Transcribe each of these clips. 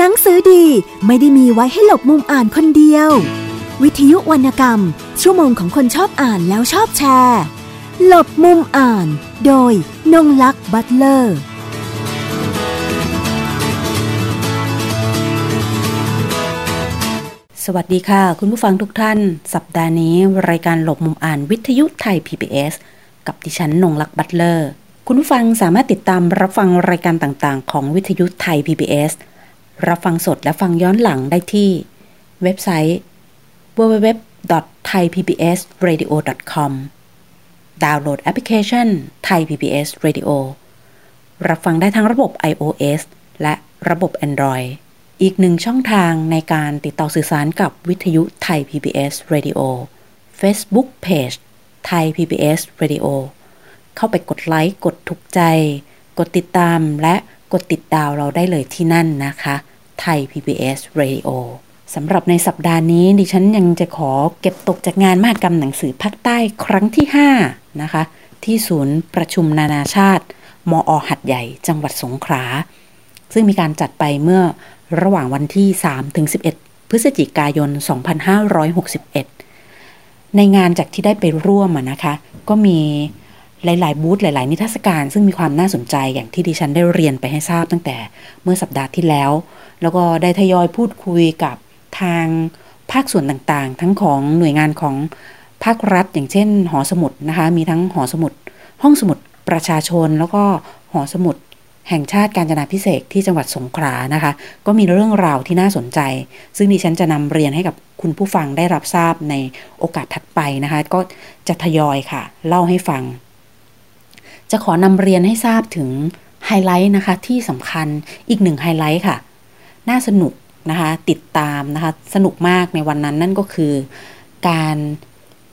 หนังสือดีไม่ได้มีไว้ให้หลบมุมอ่านคนเดียว วิทยุวรรณกรรม ชั่วโมงของคนชอบอ่านแล้วชอบแชร์ หลบมุมอ่าน โดยนงลักษ์บัตเลอร์สวัสดีค่ะ คุณผู้ฟังทุกท่าน สัปดาห์นี้ รายการหลบมุมอ่านวิทยุไทย PBS กับดิฉันนงลักษ์บัตเลอร์ คุณผู้ฟังสามารถติดตามรับฟังรายการต่างๆ ของวิทยุไทย PBS รับฟังสดและฟังย้อนหลังได้ที่เว็บไซต์ www.thaipbsradio.com ดาวน์โหลดแอปพลิเคชัน Thai PBS Radio รับฟังได้ทั้งระบบ iOS และระบบ Android อีกหนึ่งช่องทางในการติดต่อสื่อสารกับวิทยุไทย PBS Radio Facebook Page ไทย PBS Radio เข้าไปกดไลค์ กดถูกใจ กดติดตามและ กดติดดาวเราได้เลยที่นั่นนะคะ ไทย PBS Radio สำหรับในสัปดาห์นี้ ดิฉันยังจะขอเก็บตกจากงานมหกรรมหนังสือภาคใต้ครั้งที่ 5 นะคะ ที่ศูนย์ประชุมนานาชาติ มอหัดใหญ่จังหวัดสงขลาซึ่งมีการจัดไปเมื่อระหว่างวันที่3-11 พฤศจิกายน 2561 ในงานจากที่ได้ไปร่วมนะคะ ก็มี หลาย ๆ บูธหลาย ๆ นิทรรศการซึ่งมีความน่าสนใจอย่างที่ดิฉันได้เรียนไปให้ทราบตั้งแต่เมื่อสัปดาห์ที่แล้ว แล้วก็ได้ทยอยพูดคุยกับทางภาคส่วนต่างๆ ทั้งของหน่วยงานของภาครัฐ อย่างเช่น หอสมุดนะคะ มีทั้งหอสมุด ห้องสมุดประชาชน แล้วก็หอสมุดแห่งชาติการจนาพิเศษที่จังหวัดสงขลานะคะ ก็มีเรื่องราวที่น่าสนใจ ซึ่งดิฉันจะนำเรียนให้กับคุณผู้ฟังได้รับทราบในโอกาสถัดไปนะคะ ก็จะทยอยค่ะ เล่าให้ฟัง จะขอนำเรียนให้ทราบถึงไฮไลท์นะคะที่สำคัญอีกหนึ่งไฮไลท์ค่ะ น่าสนุกนะคะติดตามนะคะสนุกมากในวันนั้นนั่นก็คือ การ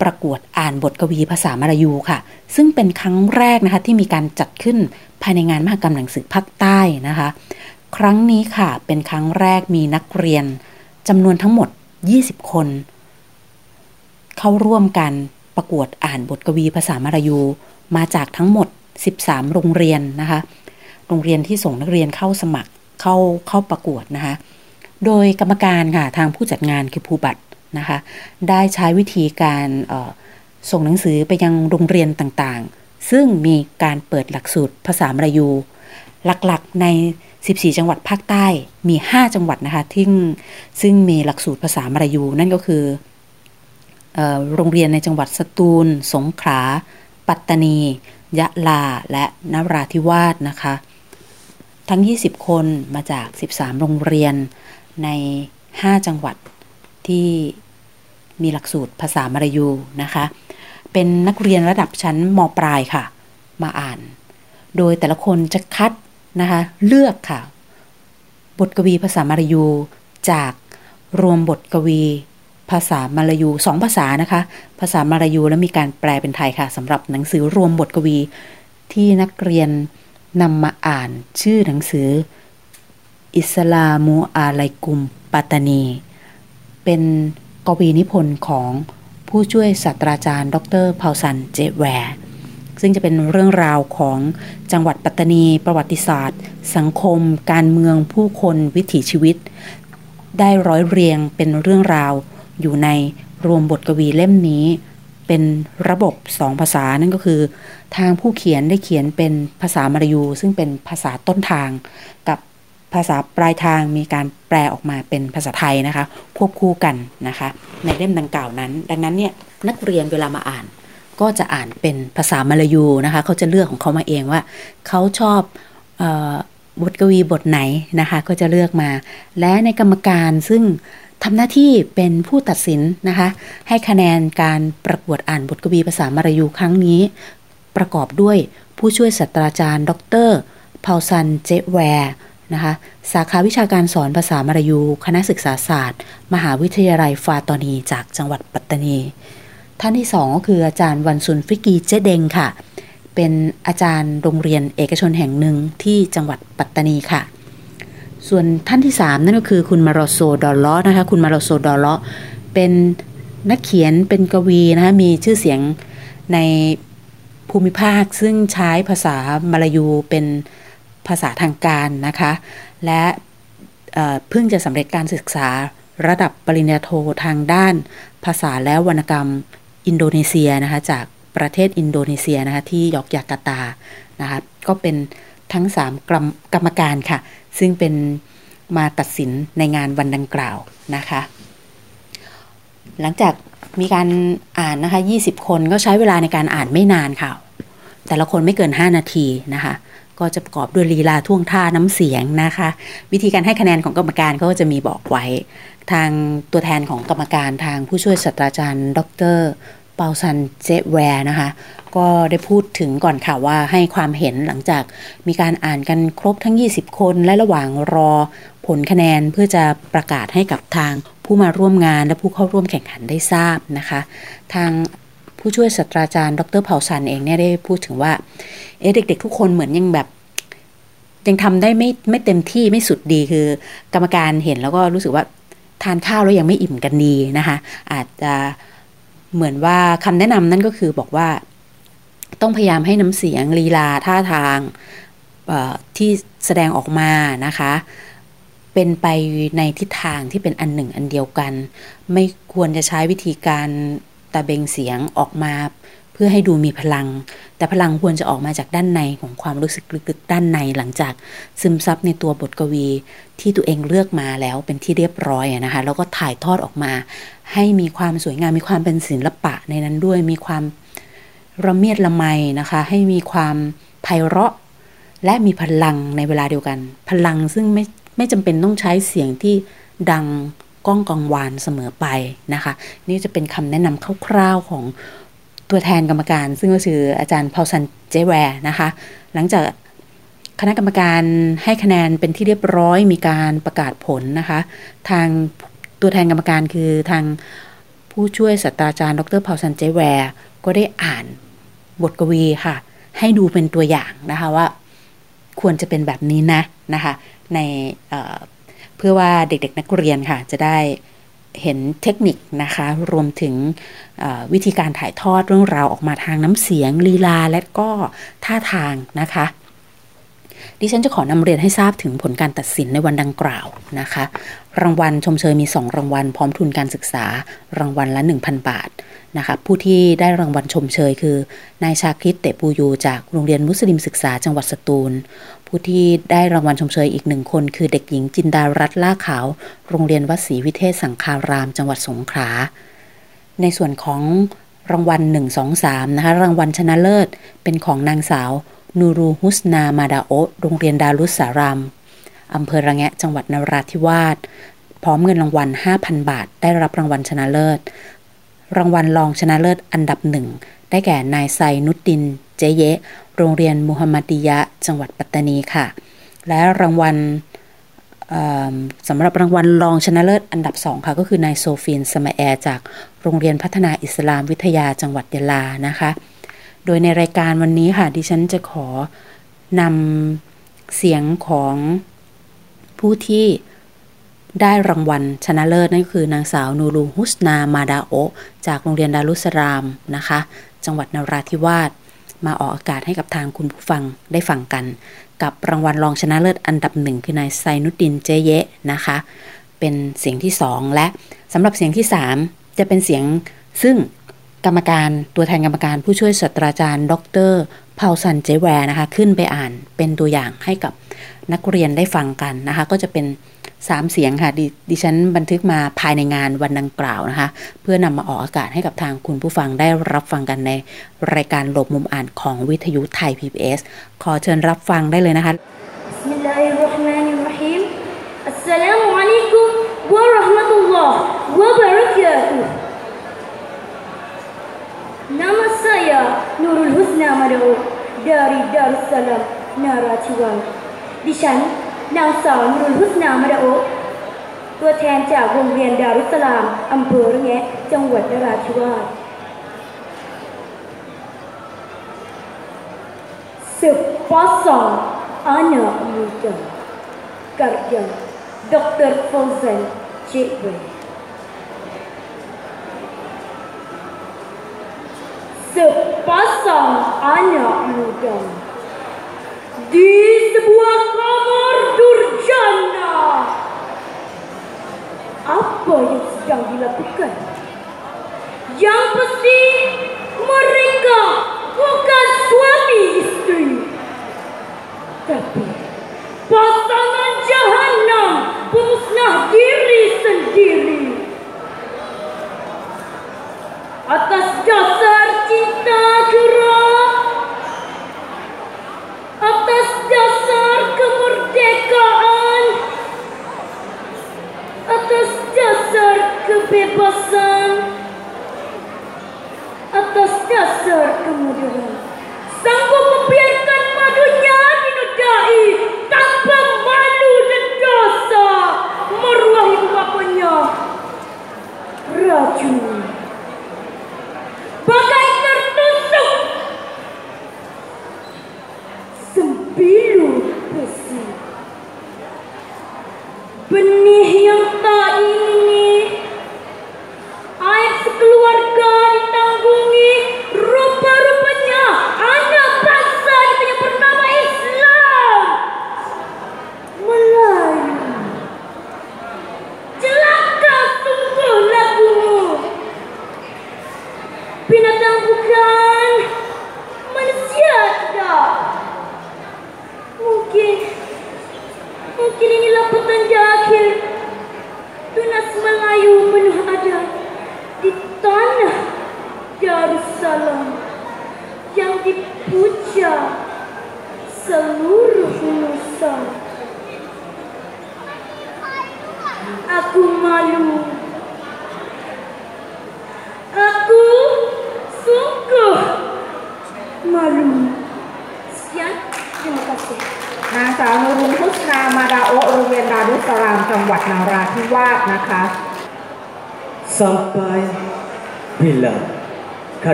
ประกวดอ่านบทกวีภาษามลายูค่ะ ซึ่งเป็นครั้งแรกนะคะที่มีการจัดขึ้นภายในงานมหกรรมหนังสือภาคใต้นะคะ ครั้งนี้ค่ะเป็นครั้งแรกมีนักเรียนจำนวนทั้งหมด 20 คน เข้าร่วมกันประกวดอ่านบทกวีภาษามลายู มาจากทั้งหมด 13 โรงเรียนนะคะ โรงเรียนที่ส่งนักเรียนเข้าสมัครเข้าเข้าประกวดนะคะ โดยกรรมการค่ะทางผู้จัดงานคือภูบัตรนะคะ ได้ใช้วิธีการส่งหนังสือไปยังโรงเรียนต่างๆ ซึ่งมีการเปิดหลักสูตรภาษามลายู หลักๆใน 14 จังหวัดภาคใต้มี 5 จังหวัดนะคะที่ซึ่งมีหลักสูตรภาษามลายูนั่นก็คือโรงเรียนในจังหวัดสตูล สงขลา ปัตตานี ยะลา และนราธิวาสนะคะ ทั้ง 20 คนมาจาก 13 โรงเรียนใน 5 จังหวัดที่มีหลักสูตรภาษามลายูนะคะ เป็นนักเรียนระดับชั้นมปลายค่ะ มาอ่าน โดยแต่ละคนจะคัดนะคะ เลือกค่ะ บทกวีภาษามลายูจากรวมบทกวี ภาษามาลายูสองภาษานะคะ ภาษามาลายูและมีการแปลเป็นไทยค่ะสำหรับหนังสือรวมบทกวี ที่นักเรียนนำมาอ่านชื่อหนังสือ อิสลามูอาไลกุมปัตตานี เป็นกวีนิพนธ์ของผู้ช่วยศาสตราจารย์ ดรเผาสันเจแวร์ซึ่งจะเป็นเรื่องราวของจังหวัดปัตตานี ประวัติศาสตร์ สังคม การเมืองผู้คนวิถีชีวิต ได้ร้อยเรียงเป็นเรื่องราว อยู่ในรวมบทกวีเล่มนี้ เป็นระบบสองภาษานั่นก็คือ ทางผู้เขียนได้เขียนเป็นภาษามลายู ซึ่งเป็นภาษาต้นทาง กับภาษาปลายทางมีการแปลออกมาเป็นภาษาไทยนะคะ ควบคู่กันนะคะ ในเล่มดังกล่าวนั้น ดังนั้นเนี่ยนักเรียนเวลามาอ่าน ก็จะอ่านเป็นภาษามลายูนะคะเขาจะเลือกของเขามาเองว่าเขาชอบบทกวีบทไหนนะคะ ก็จะเลือกมา และในกรรมการซึ่ง ทำหน้าที่เป็นผู้ตัดสินนะคะ ให้คะแนนการประกวดอ่านบทกวีภาษามลายูครั้งนี้ ประกอบด้วยผู้ช่วยศาสตราจารย์ ดรเผาซันเจแวร์นะคะสาขาวิชาการสอนภาษามลายู คณะศึกษาศาสตร์ มหาวิทยาลัยฟาตอนี จากจังหวัดปัตตานี ท่านที่สองก็คืออาจารย์วันซุนฟิกีเจเดงค่ะ เป็นอาจารย์โรงเรียนเอกชนแห่งหนึ่งที่จังหวัดปัตตานีค่ะ ส่วนท่านที่สามนั่นก็คือคุณมารโซดอลล้อนะคะ คุณมารโซดอลล้อเป็นนักเขียนเป็นกวีนะคะมีชื่อเสียงในภูมิภาคซึ่งใช้ภาษามลายูเป็นภาษาทางการนะคะ และเพิ่งจะสำเร็จการศึกษาระดับปริญญาโททางด้านภาษาและวรรณกรรมอินโดนีเซียนะคะจากประเทศอินโดนีเซียนะคะที่ยอกยาการตานะคะก็เป็นทั้ง 3 กรรมกรรมการค่ะ ซึ่งเป็นมาตัดสินในงานวันดังกล่าวนะคะ หลังจากมีการอ่านนะคะ 20 คนก็ใช้เวลาในการอ่านไม่นานค่ะ แต่ละคนไม่เกิน 5 นาทีนะคะ ก็จะประกอบด้วยลีลาท่วงท่าน้ำเสียงนะคะ วิธีการให้คะแนนของกรรมการก็จะมีบอกไว้ ทางตัวแทนของกรรมการทางผู้ช่วยศาสตราจารย์ ดร เปาซันเจแวร์นะคะ ก็ได้พูดถึงก่อนค่ะว่าให้ความเห็นหลังจากมีการอ่านกันครบทั้ง 20 คนและระหว่างรอผลคะแนนเพื่อจะประกาศให้กับทางผู้มาร่วมงานและผู้เข้าร่วมแข่งขันได้ทราบนะคะ ทางผู้ช่วยศาสตราจารย์ ดรเผาซันเองเนี่ยได้พูดถึงว่า เอ๊ะเด็ก ๆ ทุกคนเหมือนยังแบบ ยังทำได้ไม่ไม่เต็มที่ไม่สุดดีคือ กรรมการเห็นแล้วก็รู้สึกว่าทานข้าวแล้วยังไม่อิ่มกันดีนะคะ อาจจะ เหมือนว่าคำแนะนำนั่นก็คือบอกว่า ต้องพยายามให้น้ำเสียงลีลาท่าทางที่แสดงออกมานะคะ เป็นไปในทิศทางที่เป็นอันหนึ่งอันเดียวกัน ไม่ควรจะใช้วิธีการตะเบงเสียงออกมา เพื่อให้ดูมีพลัง แต่พลังควรจะออกมาจากด้านในของความรู้สึกลึกๆด้านในหลังจากซึมซับในตัวบทกวีที่ตัวเองเลือกมาแล้วเป็นที่เรียบร้อยนะคะ แล้วก็ถ่ายทอดออกมา ให้มีความสวยงามมีความเป็นศิลปะในนั้นด้วยมีความระเมียดละไมนะคะ ให้มีความไพเราะ และมีพลังในเวลาเดียวกัน พลังซึ่งไม่ไม่จำเป็นต้องใช้เสียงที่ดังก้องกังวานเสมอไปนะคะ นี่จะเป็นคำแนะนำคร่าวๆของตัวแทนกรรมการ ซึ่งก็คืออาจารย์พาซันเจแวร์นะคะ หลังจากคณะกรรมการให้คะแนนเป็นที่เรียบร้อยมีการประกาศผลนะคะ ทาง ตัวแทนกรรมการคือทางผู้ช่วยศาสตราจารย์ ดรพาวสันเจแวร์ก็ได้อ่านบทกวีค่ะ ให้ดูเป็นตัวอย่างนะคะว่า ควรจะเป็นแบบนี้นะนะคะในเเพื่อว่าเด็กๆนักเรียนค่ะ จะได้เห็นเทคนิคนะคะ รวมถึงวิธีการถ่ายทอดเรื่องราวออกมาทางน้ำเสียงลีลาและก็ท่าทางนะคะ ดิฉันจะขอนำเรียนให้ทราบถึงผลการตัดสินในวันดังกล่าวนะคะ รางวัลชมเชยมี 2 รางวัล พร้อมทุนการศึกษารางวัลละ 1,000 บาทนะคะผู้ที่ได้รางวัลชมเชยคือนายชาคริตเตปูยูจากโรงเรียนมุสลิมศึกษาจังหวัดสตูล ผู้ที่ได้รางวัลชมเชยอีกหนึ่งคน คือเด็กหญิงจินดารัตล่าขาว โรงเรียนวัดศรีวิเทศสังคาราม จังหวัดสงขลาในส่วนของรางวัล 1 2 3 นะคะรางวัลชนะเลิศเป็นของนางสาวนูรูฮุสนามาดาโอโรงเรียนดารุสาราม อำเภอระแงะจังหวัดนราธิวาสพร้อมเงินรางวัล 5,000 บาท ได้รับรางวัลชนะเลิศ รางวัลรองชนะเลิศอันดับหนึ่ง ได้แก่นายไซนุดดิน เจเยะ โรงเรียนมุฮัมมัดียะ จังหวัดปัตตานีค่ะ และรางวัลสำหรับรางวัลรองชนะเลิศอันดับสองค่ะ ก็คือนายโซฟีนสมาแอร์จากโรงเรียนพัฒนาอิสลามวิทยาจังหวัดยะลานะคะ โดยในรายการวันนี้ค่ะ ดิฉันจะขอนำเสียงของ ผู้ที่ได้รางวัลชนะเลิศนั่นคือนางสาวนูรูฮุสนามาดาโอจากโรงเรียนดารุสรามนะคะ จังหวัดนราธิวาสมาออกอากาศให้กับทางคุณผู้ฟังได้ฟังกัน กับรางวัลรองชนะเลิศอันดับหนึ่งคือนายไซนุดดินเจเยะนะคะ เป็นเสียงที่สองและสำหรับเสียงที่สามจะเป็นเสียงซึ่งกรรมการตัวแทนกรรมการผู้ช่วยศาสตราจารย์ ดรเพาวซันเจแวร์นะคะ ขึ้นไปอ่านเป็นตัวอย่างให้กับ นักเรียนได้ฟังกันนะคะ ก็จะเป็นสามเสียงค่ะดิฉันบันทึกมาภายในงานวันดังกล่าวนะคะ เพื่อนำมาออกอากาศให้กับทางคุณผู้ฟังได้รับฟังกันในรายการหลบมุมอ่านของวิทยุไทย PBS ขอเชิญรับฟังได้เลยนะคะ السلام عليكم ورحمة الله وبركاته Nama saya Nurul Husna Madau dari Darussalam Narachiwal ดิฉัน นางสาวมรุนพุทนามาดาโอตัวแทนจากโรงเรียนดารุสลามอำเภอระแงจังหวัดนราธิวาสศึกปอสอนอานาอูเตอรกัรยันดร์ฟอนเซนเจเบศึกปอสอนอานาอูเตอร di sebuah kamar durjana. Apa yang sedang dilakukan? Yang pasti mereka bukan suami isteri. Tapi pasangan jahannam pemusnah diri sendiri. Atas dasar cinta curi atas dasar kemerdekaan, atas dasar kebebasan, atas dasar kemudahan. Sanggup membiarkan madunya dinodai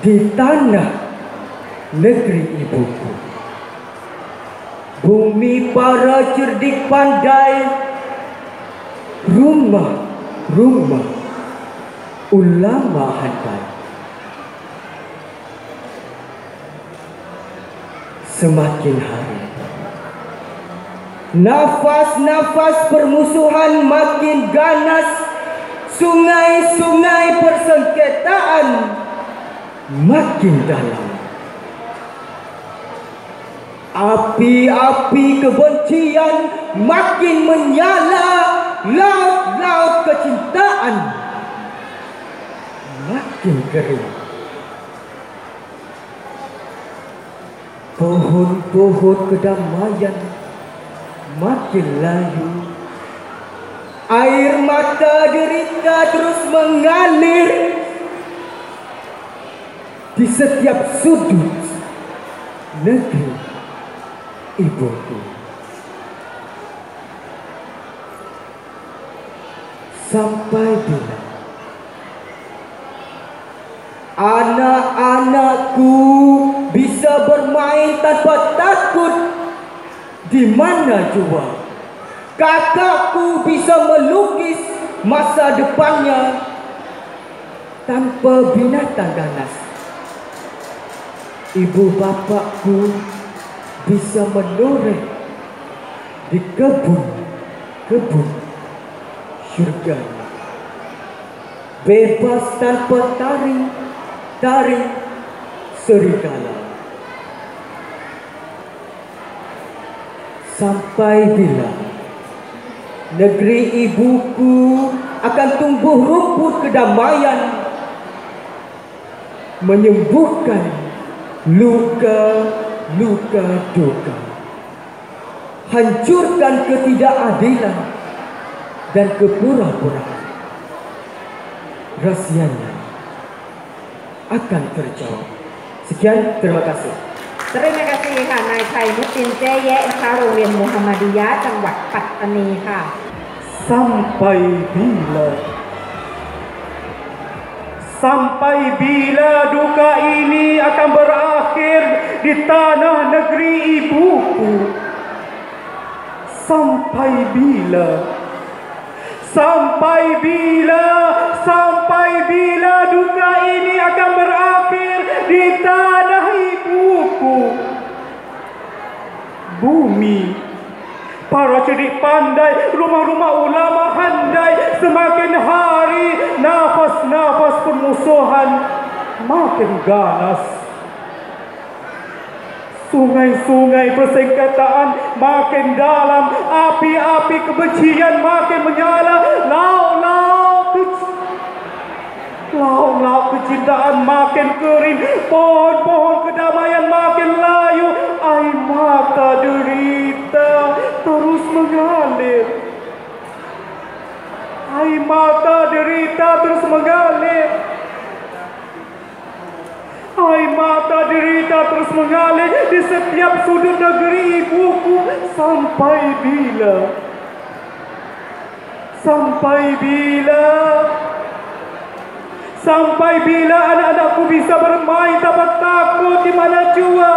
Di tanah negeri ibuku Bumi para cerdik pandai Rumah-rumah ulama handai Semakin hari Nafas-nafas permusuhan makin ganas Sungai-sungai persengketaan makin dalam. Api-api kebencian makin menyala Laut-laut kecintaan makin kering. Pohon-pohon kedamaian makin layu. Air mata derita terus mengalir Di setiap sudut negeri ibuku Sampai bila Anak-anakku bisa bermain tanpa takut di mana jua. Kakakku bisa melukis masa depannya tanpa binatang ganas. Ibu bapakku bisa menoreh di kebun-kebun syurga. Bebas tanpa taring, taring serigala. Sampai bila negeri ibuku akan tumbuh rumput kedamaian menyembuhkan luka-luka duka hancurkan ketidakadilan dan kepura-puraan rahsianya akan terjawab sekian terima kasih Terima kasihค่ะนายชัยมุตินเจแยะนะคะโรงเรียนมูฮัมหมัดียะห์จังหวัดปัตตานีค่ะ Sampai bila Sampai bila duka ini akan berakhir di tanah negeri ibuku? Sampai bila? Sampai bila? Sampai bila duka ini akan berakhir di tanah ibuku? Bumi. Para cerdik pandai, rumah-rumah ulama handai, semakin hari nafas-nafas permusuhan makin ganas. Sungai-sungai persengketaan makin dalam, api-api kebencian makin menyala, laut-laut laut-laut kecintaan makin kering, pohon-pohon kedamaian makin layu, air mata derita terus mengalir. Air mata derita terus mengalir. Air mata derita terus mengalir di setiap sudut negeri ibuku sampai bila? Sampai bila? Sampai bila anak-anakku bisa bermain tanpa takut di mana jua?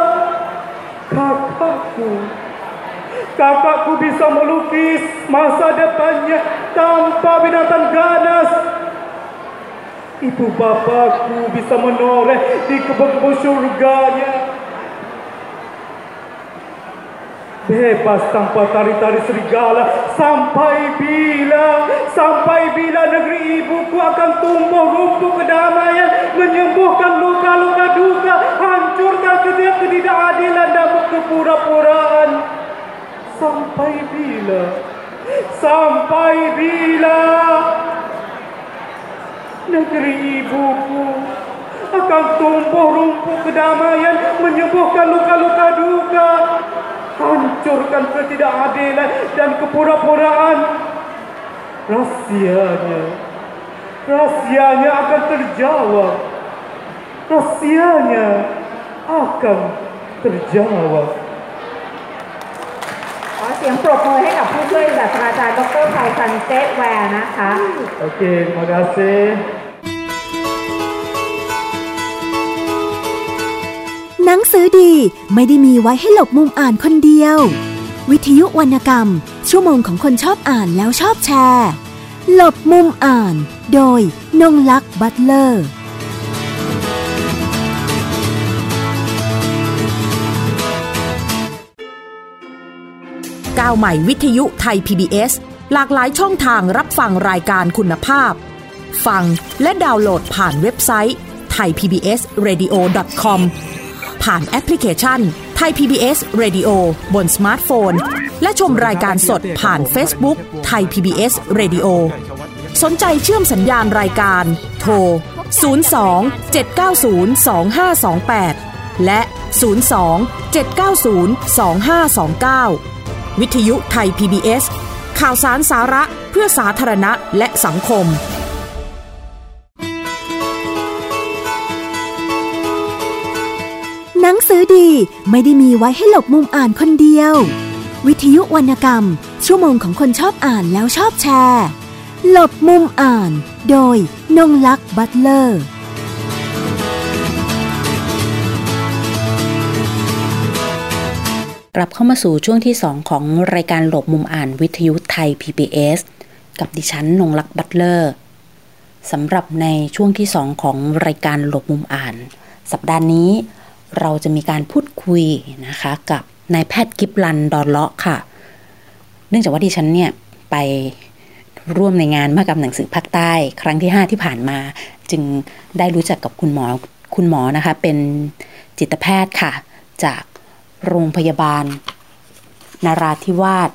Kakakku, kakakku bisa melukis masa depannya tanpa binatang ganas. Ibu bapakku bisa menoreh di kebun-kebun surganya. Bebas tanpa tari-tari serigala Sampai bila Sampai bila negeri ibuku akan tumbuh rumput kedamaian Menyembuhkan luka-luka duka Hancurkan ketidakadilan dan kepura-puraan Sampai bila Sampai bila Negeri ibuku akan tumbuh rumput kedamaian Menyembuhkan luka-luka duka hancurkan ketidakadilan dan kepura-puraan. Rahsianya, rahsianya akan terjawab. Rahsianya akan terjawab. ขอเสียงปรบมือให้กับผู้ช่วยศาสตราจารย์ดรไพซันเซตแวร์นะคะ Okey, terima kasih. หนังสือดีไม่ได้มีไว้ให้หลบมุมอ่านคนเดียว วิทยุวรรณกรรม ชั่วโมงของคนชอบอ่านแล้วชอบแชร์ หลบมุมอ่าน โดยนงลักษ์บัตเลอร์ ก้าวใหม่วิทยุไทย PBS หลากหลายช่องทางรับฟังรายการคุณภาพ ฟังและดาวน์โหลดผ่านเว็บไซต์ thaipbsradio.com ผ่านแอปพลิเคชัน Thai PBS Radio บนสมาร์ทโฟน และชมรายการสดผ่าน Facebook Thai PBS Radio สนใจเชื่อมสัญญาณรายการ โทร 02 790 2528 และ 02 790 2529 วิทยุไทย PBS ข่าวสารสาระเพื่อสาธารณะและสังคม หนังสือดีไม่ได้มีไว้ให้หลบมุมอ่านคนเดียว วิทยุวรรณกรรม ชั่วโมงของคนชอบอ่านแล้วชอบแชร์ หลบมุมอ่าน โดยนงลักษ์บัตเลอร์ กลับเข้ามาสู่ช่วงที่ 2 ของรายการหลบมุมอ่านวิทยุไทย PBS กับดิฉันนงลักษ์บัตเลอร์สำหรับในช่วงที่ 2 ของรายการหลบมุมอ่าน สัปดาห์นี้เราจะมีการพูดคุยนะคะกับนายแพทย์กิบลันดอนเลาะค่ะ เนื่องจากว่าดิฉันเนี่ยไปร่วมในงานมหกรรมหนังสือภาคใต้ ครั้งที่ 5 ที่ผ่านมา จึงได้รู้จักกับคุณหมอคุณหมอนะคะ เป็นจิตแพทย์ค่ะ จาก โรงพยาบาล นาราธิวาส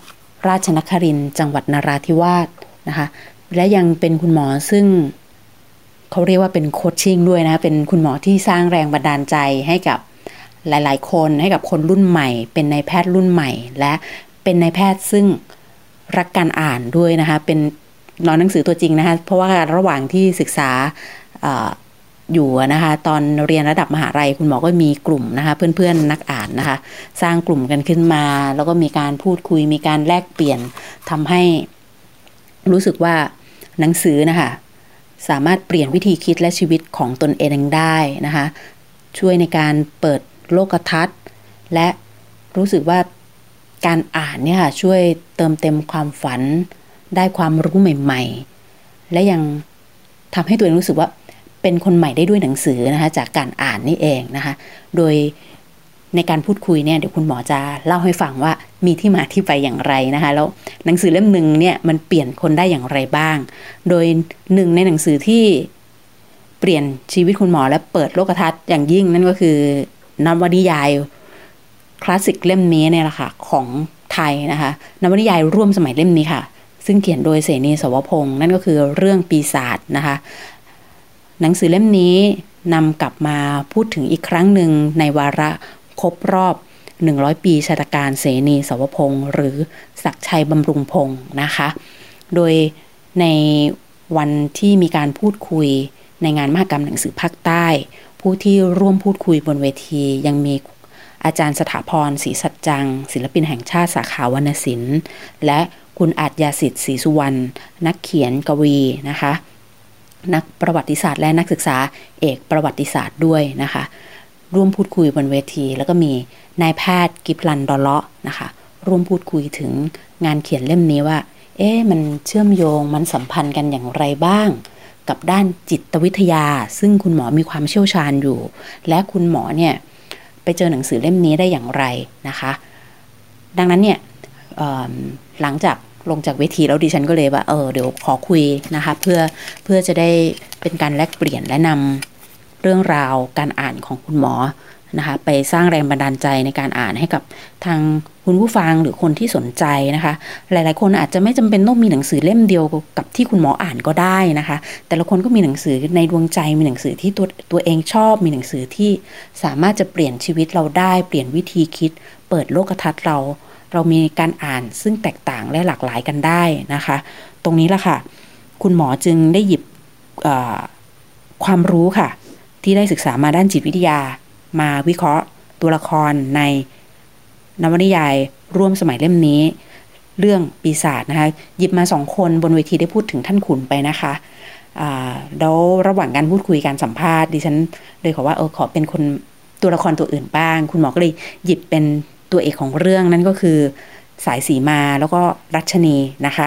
ราชนครินทร์จังหวัดนาราธิวาสนะคะ และยังเป็นคุณหมอซึ่งเขาเรียกว่าเป็นโคชชิ่งด้วยนะ เป็นคุณหมอที่สร้างแรงบันดาลใจให้กับหลาย ๆ คนให้กับคนรุ่นใหม่ เป็นนายแพทย์รุ่นใหม่ และเป็นนายแพทย์ซึ่งรักการอ่านด้วยนะคะ เป็นนอนหนังสือตัวจริงนะคะ เพราะว่าระหว่างที่ศึกษา อยู่นะคะตอนเรียนระดับมหาลัยคุณหมอก็มีกลุ่มนะคะเพื่อนๆนักอ่านนะคะ สร้างกลุ่มกันขึ้นมา แล้วก็มีการพูดคุยมีการแลกเปลี่ยนทำให้รู้สึกว่าหนังสือนะคะสามารถเปลี่ยนวิธีคิดและชีวิตของตนเองได้นะคะ ช่วยในการเปิดโลกทัศน์ และรู้สึกว่าการอ่านเนี่ยค่ะช่วยเติมเต็มความฝันได้ความรู้ใหม่ ๆ และยังทำให้ตัวเองรู้สึกว่า เป็นคนใหม่ได้ด้วยหนังสือนะคะจากการอ่านนี่เองนะคะ โดยในการพูดคุยเนี่ยเดี๋ยวคุณหมอจะเล่าให้ฟังว่ามีที่มาที่ไปอย่างไรนะคะแล้วหนังสือเล่มหนึ่งเนี่ยมันเปลี่ยนคนได้อย่างไรบ้าง โดยหนึ่งในหนังสือที่เปลี่ยนชีวิตคุณหมอและเปิดโลกทัศน์อย่างยิ่งนั่นก็คือนวนิยายคลาสสิกเล่มนี้เนี่ยแหละค่ะของไทยนะคะนวนิยายร่วมสมัยเล่มนี้ค่ะ ซึ่งเขียนโดยเสนีสวพงศ์นั่นก็คือเรื่องปีศาจนะคะ หนังสือเล่มนี้นำกลับมาพูดถึงอีกครั้งหนึ่งในวาระครบรอบ 100 ปีชาตการเสนีสวพงศ์หรือศักชัยบำรุงพงศ์นะคะ โดยในวันที่มีการพูดคุยในงานมหกรรมหนังสือภาคใต้ ผู้ที่ร่วมพูดคุยบนเวทียังมีอาจารย์สถาพรศรีสัจจัง ศิลปินแห่งชาติสาขาวรรณศิลป์ และคุณอาจยาสิทธิ์ศรีสุวรรณนักเขียนกวีนะคะ นักประวัติศาสตร์และนักศึกษาเอกประวัติศาสตร์ด้วยนะคะ ร่วมพูดคุยบนเวที แล้วก็มีนายแพทย์กิฟลันดอลเลาะนะคะ ร่วมพูดคุยถึงงานเขียนเล่มนี้ว่า เอ๊ะมันเชื่อมโยงมันสัมพันธ์กันอย่างไรบ้าง กับด้านจิตวิทยา ซึ่งคุณหมอมีความเชี่ยวชาญอยู่ และคุณหมอเนี่ยไปเจอหนังสือเล่มนี้ได้อย่างไรนะคะ ดังนั้นเนี่ยหลังจาก ลงจากเวทีแล้วดิฉันก็เลยว่าเออเดี๋ยวขอคุยนะคะเพื่อเพื่อจะได้เป็นการแลกเปลี่ยนและนำเรื่องราวการอ่านของคุณหมอนะคะไปสร้างแรงบันดาลใจในการอ่านให้กับทางคุณผู้ฟังหรือคนที่สนใจนะคะ หลายๆ คนอาจจะไม่จำเป็นต้องมีหนังสือเล่มเดียวกับที่คุณหมออ่านก็ได้นะคะ แต่ละคนก็มีหนังสือในดวงใจมีหนังสือที่ตัวตัวเองชอบ มีหนังสือที่สามารถจะเปลี่ยนชีวิตเราได้ เปลี่ยนวิธีคิด เปิดโลกทัศน์เรา เรามีการอ่านซึ่งแตกต่างและหลากหลายกันได้นะคะ ตรงนี้แหละค่ะ คุณหมอจึงได้หยิบความรู้ค่ะ ที่ได้ศึกษามาด้านจิตวิทยา มาวิเคราะห์ตัวละครในนวนิยายร่วมสมัยเล่มนี้ เรื่องปีศาจนะคะ หยิบมาสองคนบนเวทีได้พูดถึงท่านขุนไปนะคะแล้วระหว่างการพูดคุยการสัมภาษณ์ดิฉันเลยขอว่าเออขอเป็นคนตัวละครตัวอื่นบ้าง คุณหมอก็เลยหยิบเป็น ตัวเอกของเรื่องนั่นก็คือสายสีมาแล้วก็รัชนีนะคะ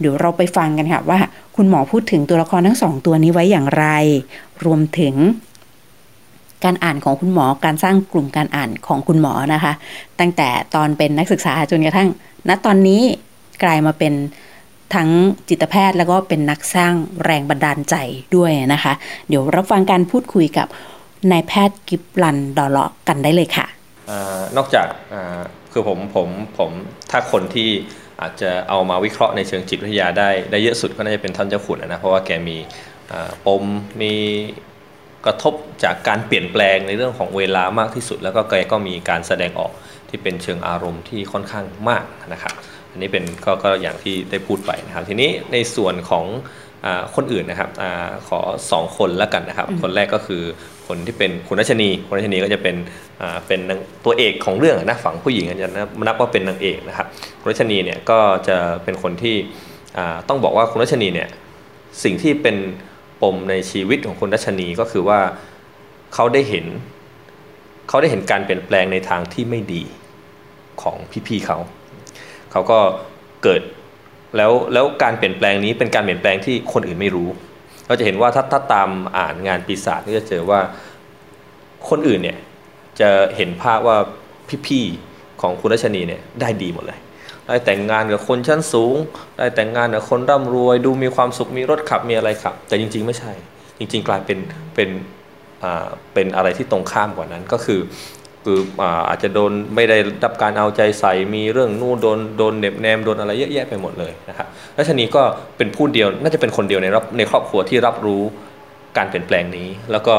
เดี๋ยวเราไปฟังกันค่ะว่าคุณหมอพูดถึงตัวละครทั้งสองตัวนี้ไว้อย่างไร รวมถึง การอ่านของคุณหมอการสร้างกลุ่มการอ่านของคุณหมอนะคะ ตั้งแต่ตอนเป็นนักศึกษาจนกระทั่ง ณตอนนี้กลายมาเป็นทั้งจิตแพทย์แล้วก็เป็นนักสร้างแรงบันดาลใจด้วยนะคะ เดี๋ยวรับฟังการพูดคุยกับนายแพทย์กิบลันดอลเลาะกันได้เลยค่ะ นอกจากคือผมผมผมถ้าคนที่อาจจะเอามาวิเคราะห์ในเชิงจิตวิทยาได้ได้เยอะสุดก็น่าจะเป็นท่านเจ้าขุนนะเพราะว่าแกมีปมมีกระทบจากการเปลี่ยนแปลงในเรื่องของเวลามากที่สุด แล้วก็แกก็มีการแสดงออกที่เป็นเชิงอารมณ์ที่ค่อนข้างมากนะครับอันนี้เป็นกก็อย่างที่ได้พูดไปนะครับทีนี้ในส่วนของอคนอื่นนะครับอขอ 2 คนแล้วกันนะครับ คนแรกก็คือ คนที่เป็นคุณรัชนีคุณรัชนีก็จะเป็นเป็นตัวเอกของเรื่องนะฝั่งผู้หญิงจะนับว่าเป็นนางเอกนะครับคุณรัชนีเนี่ยก็จะเป็นคนที่ต้องบอกว่าคุณรัชนีเนี่ยสิ่งที่เป็นปมในชีวิตของคุณรัชนีก็คือว่าเขาได้เห็นเขาได้เห็นการเปลี่ยนแปลงในทางที่ไม่ดีของพี่ๆเขา เขาก็เกิดแล้วแล้วการเปลี่ยนแปลงนี้เป็นการเปลี่ยนแปลงที่คนอื่นไม่รู้ เราจะเห็นว่าถ้าถ้าตามอ่านงานปีศาจก็จะเจอว่าคนอื่นเนี่ยจะเห็นภาพว่าพี่ๆของคุณรัชนีเนี่ยได้ดีหมดเลย ได้แต่งงานกับคนชั้นสูง ได้แต่งงานกับคนร่ำรวย ดูมีความสุขมีรถขับมีอะไรขับ แต่จริง ๆ ไม่ใช่ จริง ๆ กลายเป็นเป็นอ่าเป็นอะไรที่ตรงข้ามกว่านั้นก็คือ คืออาจจะโดนไม่ได้รับการเอาใจใส่มีเรื่องนู่นโดนโดนเน็บแนมโดนอะไรเยอะแยะไปหมดเลยนะครับแล้วชนีก็เป็นผู้เดียวน่าจะเป็นคนเดียวในรับในครอบครัวที่รับรู้การเปลี่ยนแปลงนี้ แล้วก็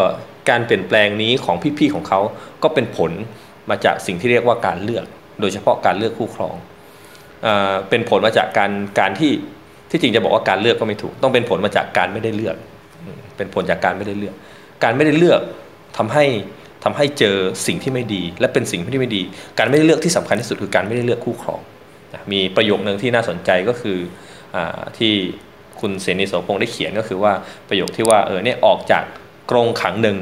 การเปลี่ยนแปลงนี้ของพี่ๆของเขาก็เป็นผลมาจากสิ่งที่เรียกว่าการเลือก โดยเฉพาะการเลือกคู่ครองเป็นผลมาจากการการที่ที่จริงจะบอกว่าการเลือกก็ไม่ถูก ต้องเป็นผลมาจากการไม่ได้เลือก เป็นผลจากการไม่ได้เลือก การไม่ได้เลือกทำให้ ทำให้เจอสิ่งที่ไม่ดี และเป็นสิ่งที่ไม่ดี การไม่ได้เลือกที่สำคัญที่สุดคือการไม่ได้เลือกคู่ครองมีประโยคนึงที่น่าสนใจก็คืออที่คุณเสนีโสพงได้เขียนก็คือว่าประโยคที่ว่าเออเนี่ยออกจากกรงขังหนึ่ง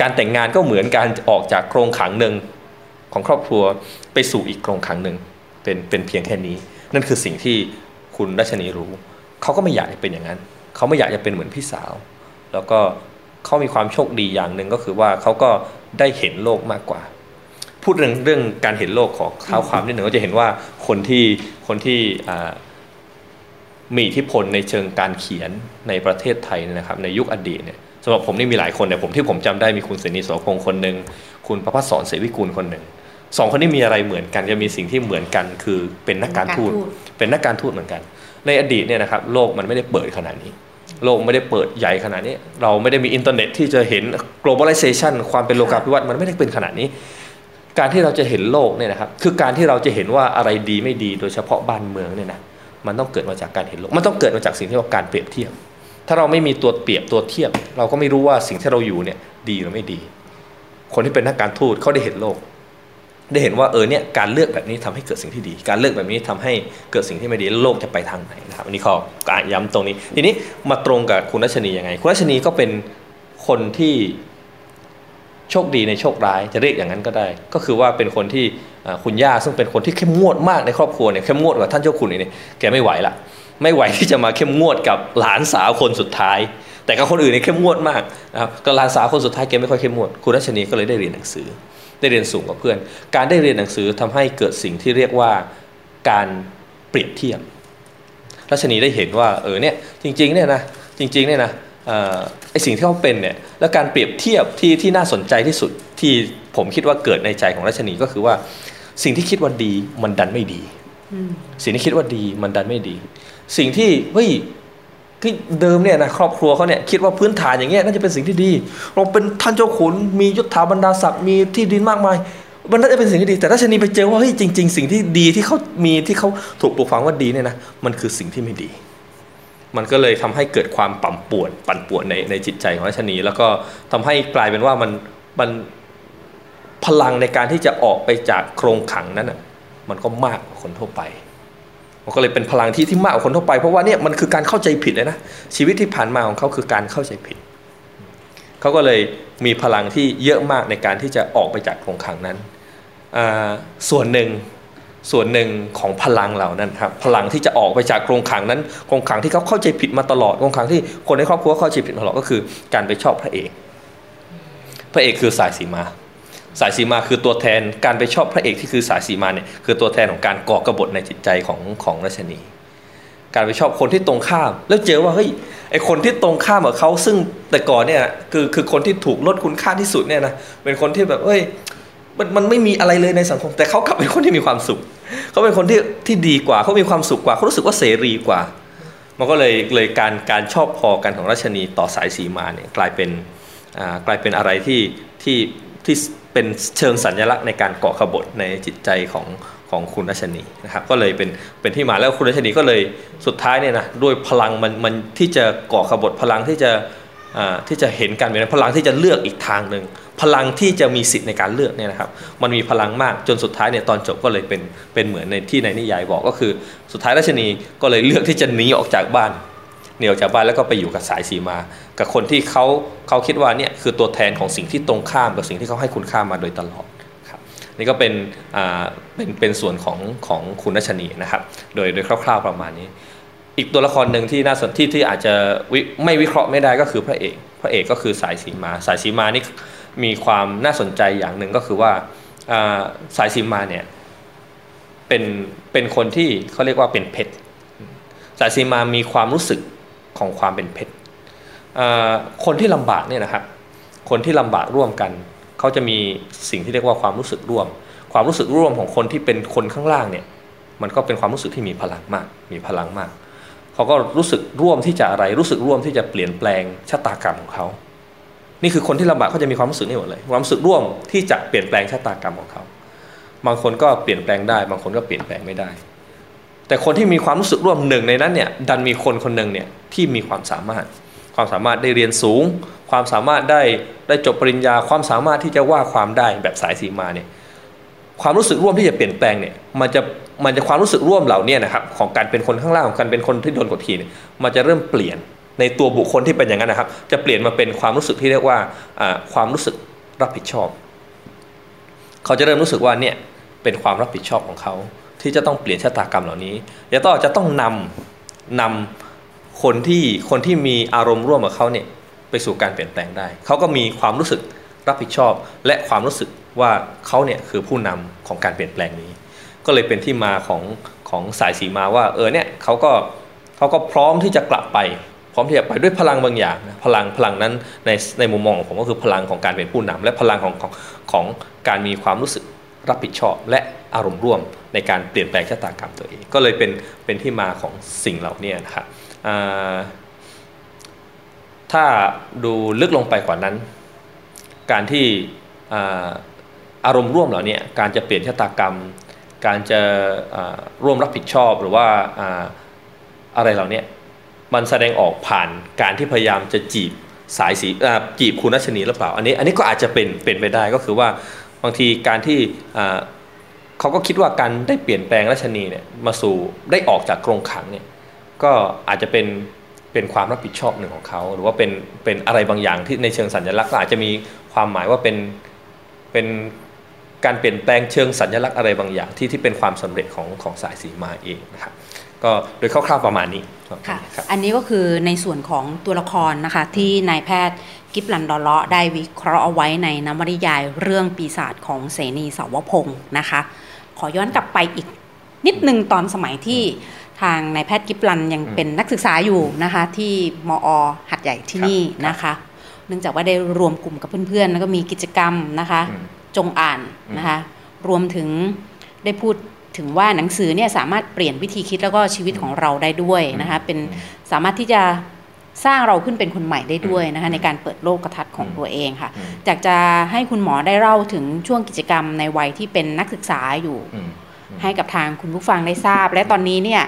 การแต่งงานก็เหมือนการออกจากกรงขังหนึ่งของครอบครัวไปสู่อีกกรงขังหนึ่งเป็นเป็นเพียงแค่นี้ นั่นคือสิ่งที่คุณรัชนีรู้ เขาก็ไม่อยากจะเป็นอย่างนั้น เขาไม่อยากจะเป็นเหมือนพี่สาว แล้วก็ เขามีความโชคดีอย่างหนึ่งก็คือว่าเขาก็ได้เห็นโลกมากกว่าพพูดเรื่องเรื่องการเห็นโลกของเท้าความนิดหนึ่งก็จะเห็นว่าคนที่คนที่มีอิทธิพลในเชิงการเขียนในประเทศไทยนะครับในยุคอดีตเนี่ยสำหรับผมนี่มีหลายคนแต่ผมที่ผมจำได้มีคุณเสนีโสพงศ์คนหนึ่งคุณประพัฒสอนเสวิกุลคนหนึ่งสองคนนี้มีอะไรเหมือนกันจะมีสิ่งที่เหมือนกันคือเป็นนักการทูตเป็นนักการทูตเหมือนกัน ในอดีตเนี่ยนะครับโลกมันไม่ได้เปิดขนาดนี้ โลกไม่ได้เปิดใหญ่ขนาดนี้ เราไม่ได้มีอินเทอร์เน็ตที่จะเห็น globalization ความเป็นโลกาภิวัตน์มันไม่ได้เป็นขนาดนี้ การที่เราจะเห็นโลกเนี่ยนะครับ คือการที่เราจะเห็นว่าอะไรดีไม่ดี โดยเฉพาะบ้านเมืองเนี่ยนะ มันต้องเกิดมาจากการเห็นโลก มันต้องเกิดมาจากสิ่งที่เรียกว่าการเปรียบเทียบ ถ้าเราไม่มีตัวเปรียบตัวเทียบ เราก็ไม่รู้ว่าสิ่งที่เราอยู่เนี่ยดีหรือไม่ดี คนที่เป็นนักการทูตเขาได้เห็นโลก ได้เห็นว่าเออเนี่ยการเลือกแบบนี้ทำให้เกิดสิ่งที่ดี การเลือกแบบนี้ทำให้เกิดสิ่งที่ไม่ดีโลกจะไปทางไหนนะครับอันนี้ขอการย้ำตรงนี้ ทีนี้มาตรงกับคุณรัชนียังไง คุณรัชนีก็เป็นคนที่โชคดีในโชคร้ายจะเรียกอย่างนั้นก็ได้ ก็คือว่าเป็นคนที่คุณย่าซึ่งเป็นคนที่เข้มงวดมากในครอบครัวเนี่ยเข้มงวดกว่าท่านเจ้าคุณนี่แกไม่ไหวละไม่ไหวที่จะมาเข้มงวดกับหลานสาวคนสุดท้าย แต่กับคนอื่นเนี่ยเข้มงวดมากนะครับกับหลานสาวคนสุดท้ายแกไม่ค่อยเข้มงวด คุณรัชนีก็เลยได้เรียนหนังสือ ได้เรียนสูงกว่าเพื่อน การได้เรียนหนังสือทำให้เกิดสิ่งที่เรียกว่าการเปรียบเทียบรัชนีได้เห็นว่าเออเนี่ยจริงๆเนี่ยนะจริงๆเนี่ยนะไอสิ่งที่เขาเป็นเนี่ยและการเปรียบเทียบที่ที่น่าสนใจที่สุดที่ผมคิดว่าเกิดในใจของรัชนีก็คือว่า สิ่งที่คิดว่าดีมันดันไม่ดี สิ่งที่คิดว่าดีมันดันไม่ดี สิ่งที่เฮ้ย ที่เดิมเนี่ยนะครอบครัวเขาเนี่ยคิดว่าพื้นฐานอย่างเงี้ยน่าจะเป็นสิ่งที่ดี เราเป็นท่านเจ้าขุนมียศถาบรรดาศักดิ์มีที่ดินมากมายมันน่าจะเป็นสิ่งที่ดี แต่รัชนีไปเจอว่าเฮ้ยจริง ๆ สิ่งที่ดีที่เขามีที่เขาถูกปลูกฝังว่าดีเนี่ยนะมันคือสิ่งที่ไม่ดี มันก็เลยทำให้เกิดความปั่นป่วนปั่นป่วนในในจิตใจของรัชนี แล้วก็ทำให้กลายเป็นว่ามันมันพลังในการที่จะออกไปจากโครงขังนั้นอะมันก็มากกว่าคนทั่วไป มันก็เลยเป็นพลังที่ที่มากกว่าคนทั่วไป เพราะว่าเนี่ยมันคือการเข้าใจผิดเลยนะชีวิตที่ผ่านมาของเขาคือการเข้าใจผิดเขาก็เลยมีพลังที่เยอะมากในการที่จะออกไปจากโครงขังนั้นส่วนหนึ่งส่วนหนึ่งของพลังเหล่านั้นครับพลังที่จะออกไปจากโครงขังนั้นโครงขังที่เขาเข้าใจผิดมาตลอดโครงขังที่คนในครอบครัวเข้าใจผิดมาตลอดก็คือ การไปชอบพระเอก พระเอกคือสายสีมา สายสีมาคือตัวแทนการไปชอบพระเอกที่คือสายสีมาเนี่ยคือตัวแทนของการก่อกระบฏในจิตใจของของรัชนี การไปชอบคนที่ตรงข้าม แล้วเจอว่าเฮ้ยไอคนที่ตรงข้ามกับเขาซึ่งแต่ก่อนเนี่ยคือคือคนที่ถูกลดคุณค่าที่สุดเนี่ยนะเป็นคนที่แบบเฮ้ยมันมันไม่มีอะไรเลยในสังคม แต่เขากลับเป็นคนที่มีความสุข เขาเป็นคนที่ที่ดีกว่าเขามีความสุขกว่าเขารู้สึกว่าเสรีกว่า มันก็เลยเลยการการชอบพอกันของราชนีต่อสายสีมาเนี่ยกลายเป็นกลายเป็นอะไรที่ที่ที่ เป็นเชิงสัญลักษณ์ในการเกาะขบฏในจิตใจของของคุณรัชนีนะครับก็เลยเป็นเป็นที่มาแล้วคุณรัชนีก็เลยสุดท้ายเนี่ยนะด้วยพลังมันมันที่จะกาะขบฏพลังที่จะที่จะเห็นการเป็นพลังที่จะเลือกอีกทางหนึ่งพลังที่จะมีสิทธิ์ในการเลือกเนี่ยนะครับ มันมีพลังมากจนสุดท้ายเนี่ยตอนจบก็เลยเป็นเป็นเหมือนในที่ในนิยายบอกก็คือ สุดท้ายราชนีก็เลยเลือกที่จะหนีออกจากบ้าน เหนีออกจากบ้านแล้วก็ไปอยู่กับสายสีมา กับคนที่เขาเขาคิดว่าเนี่ยคือตัวแทนของสิ่งที่ตรงข้ามกับสิ่งที่เขาให้คุณค่ามาโดยตลอดครับนี่ก็เป็นอ่าเป็นเป็นส่วนของของคุณรัชนีนะครับ โดยโดยคร่าว ๆประมาณนี้ อีกตัวละครหนึ่งที่น่าสนที่ที่อาจจะไม่วิเคราะห์ไม่ได้ก็คือพระเอก พระเอกก็คือสายสีมา สายสีมานี่มีความน่าสนใจอย่างหนึ่งก็คือว่าสายซิมาเนี่ยเป็นเป็นคนที่เขาเรียกว่าเป็นเพชรสายซิมมามีความรู้สึก ของความเป็นเพชรคนที่ลำบากเนี่ยนะครับ คนที่ลำบากร่วมกัน เขาจะมีสิ่งที่เรียกว่าความรู้สึกร่วม ความรู้สึกร่วมของคนที่เป็นคนข้างล่างเนี่ย มันก็เป็นความรู้สึกที่มีพลังมาก มีพลังมาก เขาก็รู้สึกร่วมที่จะอะไร รู้สึกร่วมที่จะเปลี่ยนแปลงชะตากรรมของเขา นี่คือคนที่ลำบากเขาจะมีความรู้สึกนี่หมดเลย ความรู้สึกร่วมที่จะเปลี่ยนแปลงชะตากรรมของเขา บางคนก็เปลี่ยนแปลงได้ บางคนก็เปลี่ยนแปลงไม่ได้ แต่คนที่มีความรู้สึกร่วมหนึ่งในนั้นเนี่ยดันมีคนคนหนึ่งเนี่ยที่มีความสามารถ ความสามารถได้เรียนสูง ความสามารถได้ได้จบปริญญา ความสามารถที่จะว่าความได้แบบสายสีมาเนี่ยความรู้สึกร่วมที่จะเปลี่ยนแปลงเนี่ยมันจะมันจะความรู้สึกร่วมเหล่านี้นะครับของการเป็นคนข้างล่างของการเป็นคนที่โดนกดขี่เนี่ยมันจะเริ่มเปลี่ยนในตัวบุคคลที่เป็นอย่างนั้นนะครับ จะเปลี่ยนมาเป็นความรู้สึกที่เรียกว่าความรู้สึกรับผิดชอบ เขาจะเริ่มรู้สึกว่าเนี่ยเป็นความรับผิดชอบของเขา ที่จะต้องเปลี่ยนชะตากรรมเหล่านี้จะต้องจะต้องนำนำคนที่คนที่มีอารมณ์ร่วมกับเขาเนี่ยไปสู่การเปลี่ยนแปลงได้ เขาก็มีความรู้สึกรับผิดชอบ และความรู้สึกว่าเขาเนี่ยคือผู้นำของการเปลี่ยนแปลงนี้ ก็เลยเป็นที่มาของของสายสีมาว่าเออเนี่ยเขาก็เขาก็พร้อมที่จะกลับไป พร้อมที่จะไปด้วยพลังบางอย่างนะพลังพลังนั้นในในมุมมองของผมก็คือพลังของการเป็นผู้นำและพลังของของของการมีความรู้สึก รับผิดชอบและอารมณ์ร่วมในการเปลี่ยนแปลงชะตากรรมตัวเอง ก็เลยเป็นเป็นที่มาของสิ่งเหล่านี้นะครับถ้าดูลึกลงไปกว่านั้น การที่อารมณ์ร่วมเหล่านี้การจะเปลี่ยนชะตากรรม การจะร่วมรับผิดชอบหรือว่าอะไรเหล่านี้มันแสดงออกผ่านการที่พยายามจะจีบสายสีจีบคุณนัชนีหรือเปล่า อันนี้อันนี้ก็อาจจะเป็นเป็นไปได้ก็คือว่า บางทีการที่เขาก็คิดว่าการได้เปลี่ยนแปลงรัชนีเนี่ยมาสู่ได้ออกจากกรงขังเนี่ยก็อาจจะเป็นเป็นความรับผิดชอบหนึ่งของเขาหรือว่าเป็นเป็นอะไรบางอย่างที่ในเชิงสัญลักษณ์อาจจะมีความหมายว่าเป็นเป็นการเปลี่ยนแปลงเชิงสัญลักษณ์อะไรบางอย่างที่ที่เป็นความสำเร็จของของสายสีมาเองนะครับ ก็โดยคร่าวๆประมาณนี้ค่ะอันนี้ก็คือในส่วนของตัวละครนะคะ ที่นายแพทย์กิบลันดอเลาะได้วิเคราะห์เอาไว้ในนวนิยายเรื่องปีศาจของเสนีสาวพงศ์นะคะ ขอย้อนกลับไปอีกนิดนึงตอนสมัยที่ทางนายแพทย์กิบลันยังเป็นนักศึกษาอยู่นะคะ ที่มอหัดใหญ่ที่นี่นะคะเนื่องจากว่าได้รวมกลุ่มกับเพื่อนๆ แล้วก็มีกิจกรรมนะคะ จงอ่านนะคะ รวมถึงได้พูด ถึงว่าหนังสือเนี่ยสามารถเปลี่ยนวิธีคิดแล้วก็ชีวิตของเราได้ด้วยนะคะเป็นสามารถที่จะสร้างเราขึ้นเป็นคนใหม่ได้ด้วยนะคะในการเปิดโลกกระทัดของตัวเองค่ะอยากจะให้คุณหมอได้เล่าถึงช่วงกิจกรรมในวัยที่เป็นนักศึกษาอยู่ให้กับทางคุณผู้ฟังได้ทราบ และตอนนี้เนี่ย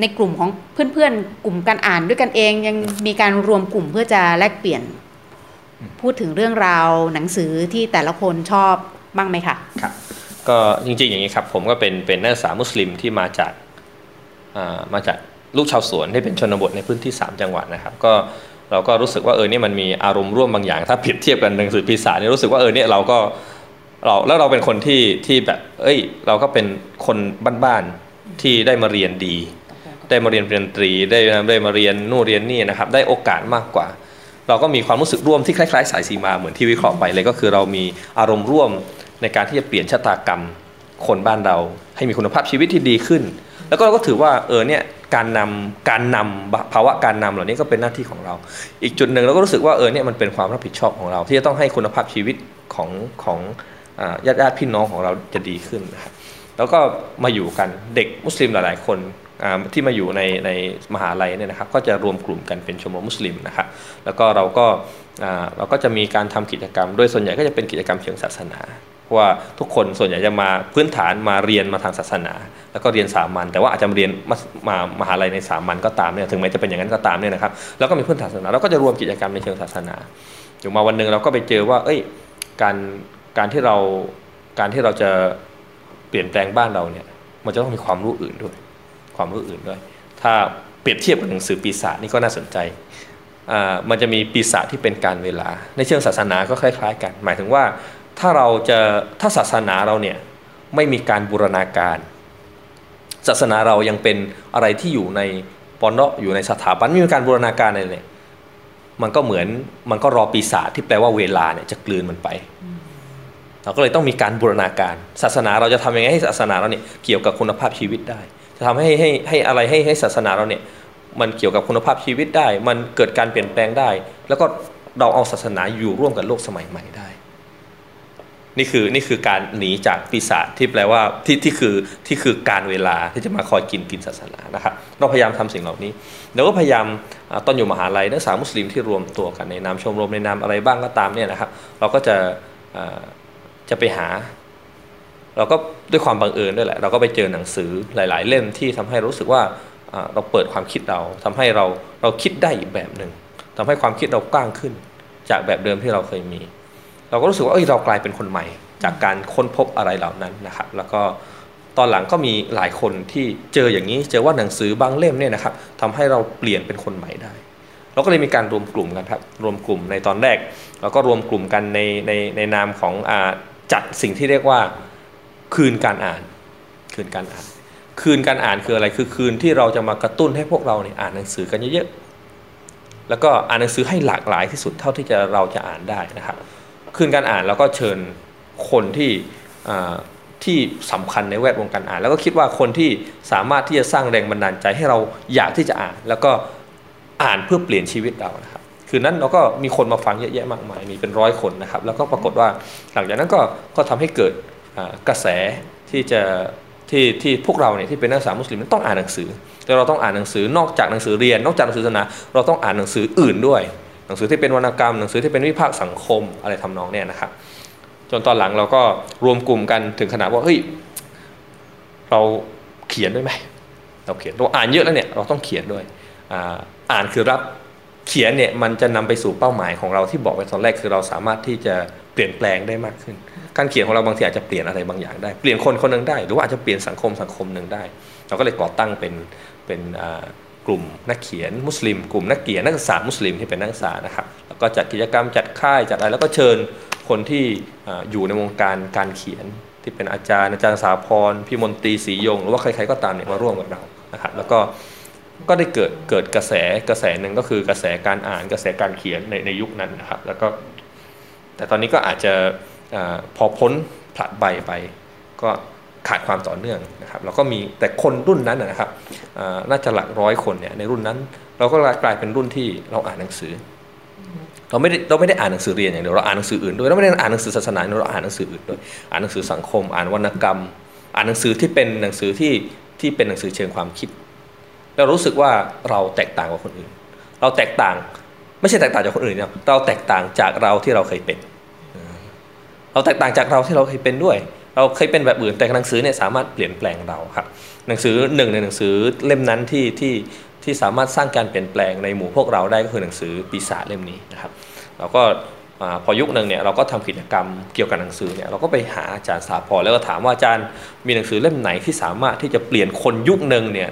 ในกลุ่มของเพื่อนๆ กลุ่มการอ่านด้วยกันเองยังมีการรวมกลุ่มเพื่อจะแลกเปลี่ยน พูดถึงเรื่องราวหนังสือที่แต่ละคนชอบบ้างไหมคะครับ ก็จริงๆอย่างนี้ครับผมก็เป็นเป็นนักศึกษามุสลิมที่มาจากมาจากลูกชาวสวนที่เป็นชนบทในพื้นที่ 3 จังหวัดนะครับ ก็เราก็รู้สึกว่าเออเนี่ยมันมีอารมณ์ร่วมบางอย่าง ถ้าเปรียบเทียบกันหนังสือพิศาเนี่ยรู้สึกว่าเออเนี่ยเราก็เราแล้วเราเป็นคนที่ที่แบบ เอ้ย เราก็เป็นคนบ้านๆที่ได้มาเรียนดี ได้มาเรียนเรียนตรีได้ได้มาเรียนนู่นเรียนนี่นะครับ ได้โอกาสมากกว่า เราก็มีความรู้สึกร่วมที่คล้ายๆ สายสีมาเหมือนที่วิเคราะห์ไปเลยก็คือเรามีอารมณ์ร่วม ในการที่จะเปลี่ยนชะตากรรมคนบ้านเรา ให้มีคุณภาพชีวิตที่ดีขึ้น แล้วก็เราก็ถือว่าเออเนี่ยการนำการนำภาวะการนำเหล่านี้ก็เป็นหน้าที่ของเรา อีกจุดหนึ่งเราก็รู้สึกว่าเออเนี่ยมันเป็นความรับผิดชอบของเรา ที่จะต้องให้คุณภาพชีวิตของของญาติญาติพี่น้องของเราจะดีขึ้นนะครับแล้วก็มาอยู่กันเด็กมุสลิมหลาย ๆ คนที่มาอยู่ในในมหาลัยเนี่ยนะครับก็จะรวมกลุ่มกันเป็นชมรมมุสลิมนะครับแล้วก็เราก็เราก็จะมีการทำกิจกรรม โดยส่วนใหญ่ก็จะเป็นกิจกรรมเชิงศาสนา ว่าทุกคนส่วนใหญ่จะมาพื้นฐานมาเรียนมาทางศาสนา แล้วก็เรียนสามัญแต่ว่าอาจจะเรียนมามามหาลัยในสามัญก็ตามเนี่ยถึงแม้จะเป็นอย่างนั้นก็ตามเนี่ยนะครับแล้วก็มีพื้นฐานศาสนาเราก็จะรวมกิจกรรมในเชิงศาสนาอยู่มาวันหนึ่งเราก็ไปเจอว่า เอ้ยการการที่เราการที่เราจะเปลี่ยนแปลงบ้านเราเนี่ย มันจะต้องมีความรู้อื่นด้วย ความรู้อื่นด้วย ถ้าเปรียบเทียบกับหนังสือปีศาจนี่ก็น่าสนใจมันจะมีปีศาจที่เป็นการเวลา ในเชิงศาสนาก็คล้าย ๆ กัน หมายถึงว่า ถ้าเราจะถ้าศาสนาเราเนี่ยไม่มีการบูรณาการ ศาสนาเรายังเป็นอะไรที่อยู่ในปอนเนาะอยู่ในสถาบันไม่มีการบูรณาการอะไรเลยมันก็เหมือนมันก็รอปีศาจที่แปลว่าเวลาเนี่ยจะกลืนมันไป เราก็เลยต้องมีการบูรณาการ ศาสนาเราจะทำยังไงให้ศาสนาเราเนี่ยเกี่ยวกับคุณภาพชีวิตได้ จะทำให้ให้ให้อะไรให้ให้ศาสนาเราเนี่ยมันเกี่ยวกับคุณภาพชีวิตได้ มันเกิดการเปลี่ยนแปลงได้ แล้วก็เราเอาศาสนาอยู่ร่วมกับโลกสมัยใหม่ได้ นี่คือนี่คือการหนีจากปีศาจที่แปลว่าที่ที่คือที่คือการเวลาที่จะมาคอยกินกินศาสนานะครับเราพยายามทำสิ่งเหล่านี้เราก็พยายามตอนอยู่มหาลัยนักศึกษามุสลิมที่รวมตัวกันในนามชมรมในนามอะไรบ้างก็ตามเนี่ยนะครับ เราก็จะจะไปหา เราก็ด้วยความบังเอิญด้วยแหละ เราก็ไปเจอหนังสือหลาย ๆ เล่มที่ทำให้รู้สึกว่าเราเปิดความคิดเราทำให้เราเราคิดได้อีกแบบหนึ่งทำให้ความคิดเรากว้างขึ้น จากแบบเดิมที่เราเคยมี เราก็รู้สึกว่าเอ้ยเรากลายเป็นคนใหม่ จากการค้นพบอะไรเหล่านั้นนะครับ แล้วก็ตอนหลังก็มีหลายคนที่เจออย่างนี้ เจอว่าหนังสือบางเล่มเนี่ยนะครับทำให้เราเปลี่ยนเป็นคนใหม่ได้เราก็เลยมีการรวมกลุ่มกันครับรวมกลุ่มในตอนแรกเราก็รวมกลุ่มกันในในในนามของอจัดสิ่งที่เรียกว่าคืนการอ่าน คืนการอ่าน คืนการอ่านคืออะไรคือคืนที่เราจะมากระตุ้นให้พวกเราเนี่ยอ่านหนังสือกันเยอะๆแล้วก็อ่านหนังสือให้หลากหลายที่สุดเท่าที่จะเราจะอ่านได้นะครับ คืนการอ่านแล้วก็เชิญคนที่ที่สำคัญในแวดวงการอ่าน แล้วก็คิดว่าคนที่สามารถที่จะสร้างแรงบันดาลใจให้เราอยากที่จะอ่าน แล้วก็อ่านเพื่อเปลี่ยนชีวิตเรานะครับคืนนั้นเราก็มีคนมาฟังเยอะแยะมากมายมีเป็นร้อยคนนะครับแล้วก็ปรากฏว่าหลังจากนั้นก็ก็ทำให้เกิดกระแสที่จะที่ที่พวกเราเนี่ยที่เป็นนักศึกษามุสลิมต้องอ่านหนังสือแต่เราต้องอ่านหนังสือนอกจากหนังสือเรียน นอกจากหนังสือศาสนาเราต้องอ่านหนังสืออื่นด้วย หนังสือที่เป็นวรรณกรรม หนังสือที่เป็นวิพากษ์สังคมอะไรทำนองเนี่ยนะครับ จนตอนหลังเราก็รวมกลุ่มกันถึงขนาดว่าเฮ้ยเราเขียนด้วยไหมเราเขียนเราอ่านเยอะแล้วเนี่ยเราต้องเขียนด้วยอ่านคือรับเขียนเนี่ยมันจะนำไปสู่เป้าหมายของเราที่บอกไปตอนแรกคือเราสามารถที่จะเปลี่ยนแปลงได้มากขึ้น การเขียนของเราบางทีอาจจะเปลี่ยนอะไรบางอย่างได้เปลี่ยนคนคนหนึ่งได้ หรือว่าอาจจะเปลี่ยนสังคมสังคมหนึ่งได้ เราก็เลยก่อตั้งเป็นเป็น กลุ่มนักเขียนมุสลิม กลุ่มนักเขียนนักศึกษามุสลิมที่เป็นนักศึกษานะครับแล้วก็จัดกิจกรรมจัดค่ายจัดอะไรแล้วก็เชิญคนที่อยู่ในวงการการเขียนที่เป็นอาจารย์อาจารย์สาพรพี่มนตรีศรียง หรือว่าใครๆก็ตามเนี่ยมาร่วมกับเรานะครับแล้วก็ก็ได้เกิดเกิดกระแสกระแสหนึ่งก็คือกระแสการอ่านกระแสการเขียนในในยุคนั้นนะครับแล้วก็แต่ตอนนี้ก็อาจจะอพอพ้นผลัดใบไปก็ ขาดความต่อเนื่องนะครับแล้วก็มีแต่คนรุ่นนั้นนะครับน่าจะหลักร้อยคนเนี่ยในรุ่นนั้น เราก็กลายเป็นรุ่นที่เราอ่านหนังสือ เราไม่ได้เราไม่ได้อ่านหนังสือเรียนอย่างเดียวเราอ่านหนังสืออื่นด้วยเราไม่ได้อ่านหนังสือศาสนาเราอ่านหนังสืออื่นด้วยอ่านหนังสือสังคม อ่านวรรณกรรม อ่านหนังสือที่เป็นหนังสือที่ที่เป็นหนังสือเชิงความคิด เรารู้สึกว่าเราแตกต่างกว่าคนอื่น เราแตกต่างไม่ใช่แตกต่างจากคนอื่นนะเราแตกต่างจากเราที่เราเคยเป็น เราแตกต่างจากเราที่เราเคยเป็นด้วย เราเคยเป็นแบบอื่นแต่หนังสือเนี่ยสามารถเปลี่ยนแปลงเราครับหนังสือหนึ่งในหนังสือเล่มนั้นที่ที่ที่สามารถสร้างการเปลี่ยนแปลงในหมู่พวกเราได้ก็คือหนังสือปีศาจเล่มนี้นะครับเราก็พอยุคหนึ่งเนี่ยเราก็ทำกิจกรรมเกี่ยวกับหนังสือเนี่ยเราก็ไปหาอาจารย์สาพรแล้วก็ถามว่าอาจารย์มีหนังสือเล่มไหนที่สามารถที่จะเปลี่ยนคนยุคหนึ่งเนี่ย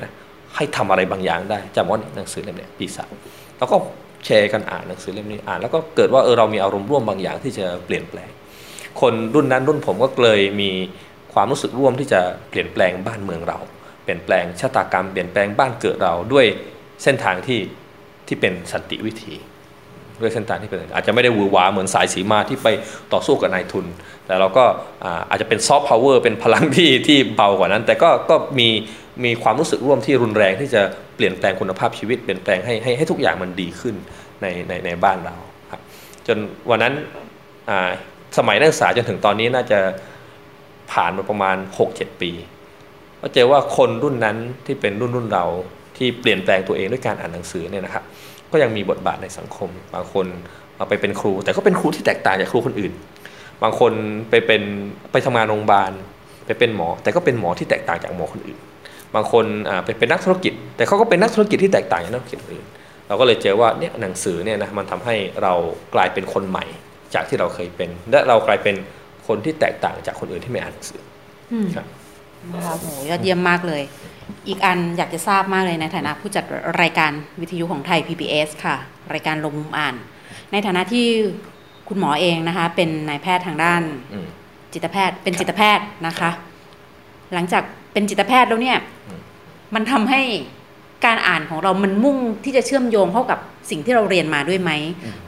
ให้ทำอะไรบางอย่างได้จำว่าหนังสือเล่มนี้ปีศาจแล้วก็แชร์กันอ่านหนังสือเล่มนี้อ่านแล้วก็เกิดว่าเออเรามีอารมณ์ร่วมบางอย่างที่จะเปลี่ยนแปลง คนรุ่นนั้นรุ่นผมก็เลยมีความรู้สึกร่วมที่จะเปลี่ยนแปลงบ้านเมืองเรา เปลี่ยนแปลงชะตากรรม เปลี่ยนแปลงบ้านเกิดเราด้วยเส้นทางที่ที่เป็นสันติวิธีด้วยเส้นทางที่เป็นอาจจะไม่ได้วือวาเหมือนสายสีมาที่ไปต่อสู้กับนายทุน แต่เราก็อาจจะเป็นซอฟต์พาวเวอร์เป็นพลังที่ที่เบากว่านั้น แต่ก็ก็มีมีความรู้สึกร่วมที่รุนแรงที่จะเปลี่ยนแปลงคุณภาพชีวิต เปลี่ยนแปลงให้ให้ให้ทุกอย่างมันดีขึ้นในในในบ้านเราครับจนวันนั้น สมัยนักศึกษาจนถึงตอนนี้น่าจะผ่านมาประมาณ 6-7 ปี ก็เจอว่าคนรุ่นนั้นที่เป็นรุ่นรุ่นเราที่เปลี่ยนแปลงตัวเองด้วยการอ่านหนังสือเนี่ยนะครับก็ยังมีบทบาทในสังคม บางคนเอาไปเป็นครู แต่ก็เป็นครูที่แตกต่างจากครูคนอื่น บางคนไปเป็นไปทำงานโรงพยาบาลไปเป็นหมอ แต่ก็เป็นหมอที่แตกต่างจากหมอคนอื่น บางคนเป็นเป็นนักธุรกิจ แต่เขาก็เป็นนักธุรกิจที่แตกต่างจากนักธุรกิจอื่น เราก็เลยเจอว่าเนี่ยหนังสือเนี่ยนะมันทำให้เรากลายเป็นคนใหม่ จากที่เราเคยเป็น และเรากลายเป็นคนที่แตกต่างจากคนอื่นที่ไม่อ่านหนังสือครับนะคะโหยอดเยี่ยมมากเลย อีกอันอยากจะทราบมากเลยในฐานะผู้จัดรายการวิทยุของไทย PBS ค่ะ รายการลงมุมอ่าน ในฐานะที่คุณหมอเองนะคะ เป็นนายแพทย์ทางด้านจิตแพทย์ เป็นจิตแพทย์นะคะ หลังจากเป็นจิตแพทย์แล้วเนี่ย มันทำให้ การอ่านของเรามันมุ่งที่จะเชื่อมโยงเข้ากับสิ่งที่เราเรียนมาด้วยไหม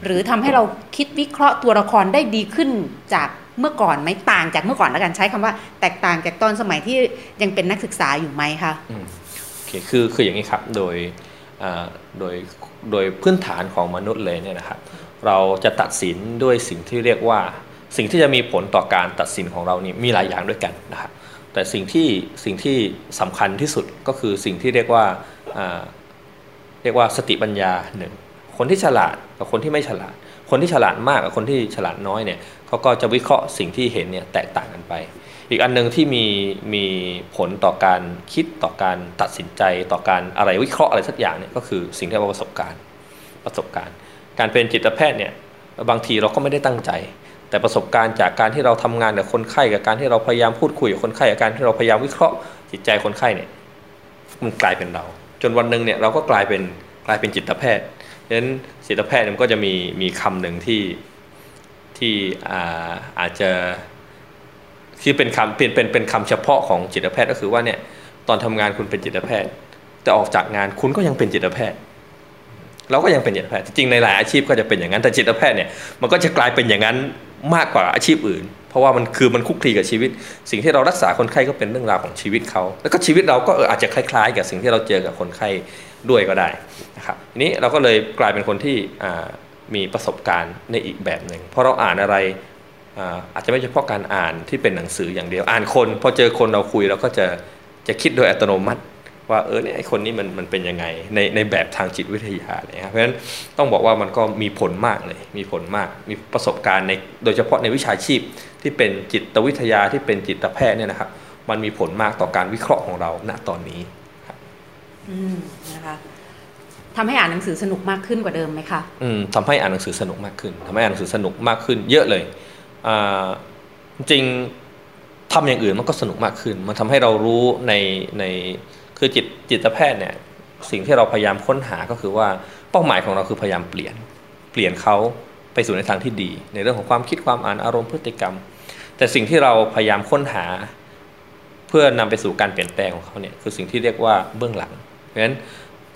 หรือทำให้เราคิดวิเคราะห์ตัวละครได้ดีขึ้นจากเมื่อก่อนไหมต่างจากเมื่อก่อนแล้วกันใช้คำว่า แตกต่างจากตอนสมัยที่ยังเป็นนักศึกษาอยู่ไหมคะโอเคคือคืออย่างนี้ครับโดยโดยโดยพื้นฐานของมนุษย์เลยเนี่ยนะครับ เราจะตัดสินด้วยสิ่งที่เรียกว่า สิ่งที่จะมีผลต่อการตัดสินของเรานี่มีหลายอย่างด้วยกันนะครับแต่สิ่งที่สิ่งที่สำคัญที่สุดก็คือสิ่งที่เรียกว่า เรียกว่าสติปัญญาหนึ่งคนที่ฉลาดกับคนที่ไม่ฉลาด คนที่ฉลาดมากกับคนที่ฉลาดน้อยเนี่ยเขาก็จะวิเคราะห์สิ่งที่เห็นเนี่ยแตกต่างกันไป อีกอันหนึ่งที่มีมีผลต่อการคิดต่อการตัดสินใจต่อการอะไรวิเคราะห์อะไรสักอย่างเนี่ยก็คือสิ่งที่เราประสบการณ์ประสบการณ์ การเป็นจิตแพทย์เนี่ยบางทีเราก็ไม่ได้ตั้งใจ แต่ประสบการณ์จากการที่เราทำงานกับคนไข้กับการที่เราพยายามพูดคุยกับคนไข้กับการที่เราพยายามวิเคราะห์จิตใจคนไข้เนี่ยมันกลายเป็นเรา จนวันหนึ่งเนี่ยเราก็กลายเป็นกลายเป็นจิตแพทย์ดังนั้นจิตแพทย์มันก็จะมีมีคำหนึ่งที่ที่อาอาจจะที่เป็นคำเป็นเป็นเป็นคำเฉพาะของจิตแพทย์ก็คือว่าเนี่ยตอนทำงานคุณเป็นจิตแพทย์ แต่ออกจากงานคุณก็ยังเป็นจิตแพทย์ เราก็ยังเป็นจิตแพทย์จริงในหลายอาชีพก็จะเป็นอย่างนั้นแต่จิตแพทย์เนี่ยมันก็จะกลายเป็นอย่างนั้นมากกว่าอาชีพอื่น เพราะว่ามันคือมันคุกคลีกับชีวิต สิ่งที่เรารักษาคนไข้ก็เป็นเรื่องราวของชีวิตเขาแล้วก็ชีวิตเราก็เอออาจจะคล้าย ๆ กับสิ่งที่เราเจอกับคนไข้ด้วยก็ได้นะครับทีนี้เราก็เลยกลายเป็นคนที่มีประสบการณ์ในอีกแบบหนึ่งเพราะเราอ่านอะไรอาจจะไม่เฉพาะการอ่านที่เป็นหนังสืออย่างเดียวอ่านคน พอเจอคนเราคุยเราก็จะจะคิดโดยอัตโนมัติ ว่าเออเนี่ยไอคนนี้มันมันเป็นยังไงในในแบบทางจิตวิทยาเนี่ยครับเพราะฉะนั้นต้องบอกว่ามันก็มีผลมากเลยมีผลมากมีประสบการณ์ในโดยเฉพาะในวิชาชีพ ที่เป็นจิตวิทยาที่เป็นจิตแพทย์เนี่ยนะครับ มันมีผลมากต่อการวิเคราะห์ของเราณตอนนี้ครับอืมนะคะทำให้อ่านหนังสือสนุกมากขึ้นกว่าเดิมไหมคะอืมทำให้อ่านหนังสือสนุกมากขึ้นทำให้อ่านหนังสือสนุกมากขึ้น เยอะเลยอ่าจริงทำอย่างอื่นมันก็สนุกมากขึ้น มันทำให้เรารู้ในในคือจิตจิตแพทย์เนี่ย สิ่งที่เราพยายามค้นหาก็คือว่าเป้าหมายของเราคือพยายามเปลี่ยน เปลี่ยนเขาไปสู่ในทางที่ดี ในเรื่องของความคิดความอ่านอารมณ์พฤติกรรม แต่สิ่งที่เราพยายามค้นหา เพื่อนำไปสู่การเปลี่ยนแปลงของเขาเนี่ยคือสิ่งที่เรียกว่าเบื้องหลัง เพราะฉะนั้น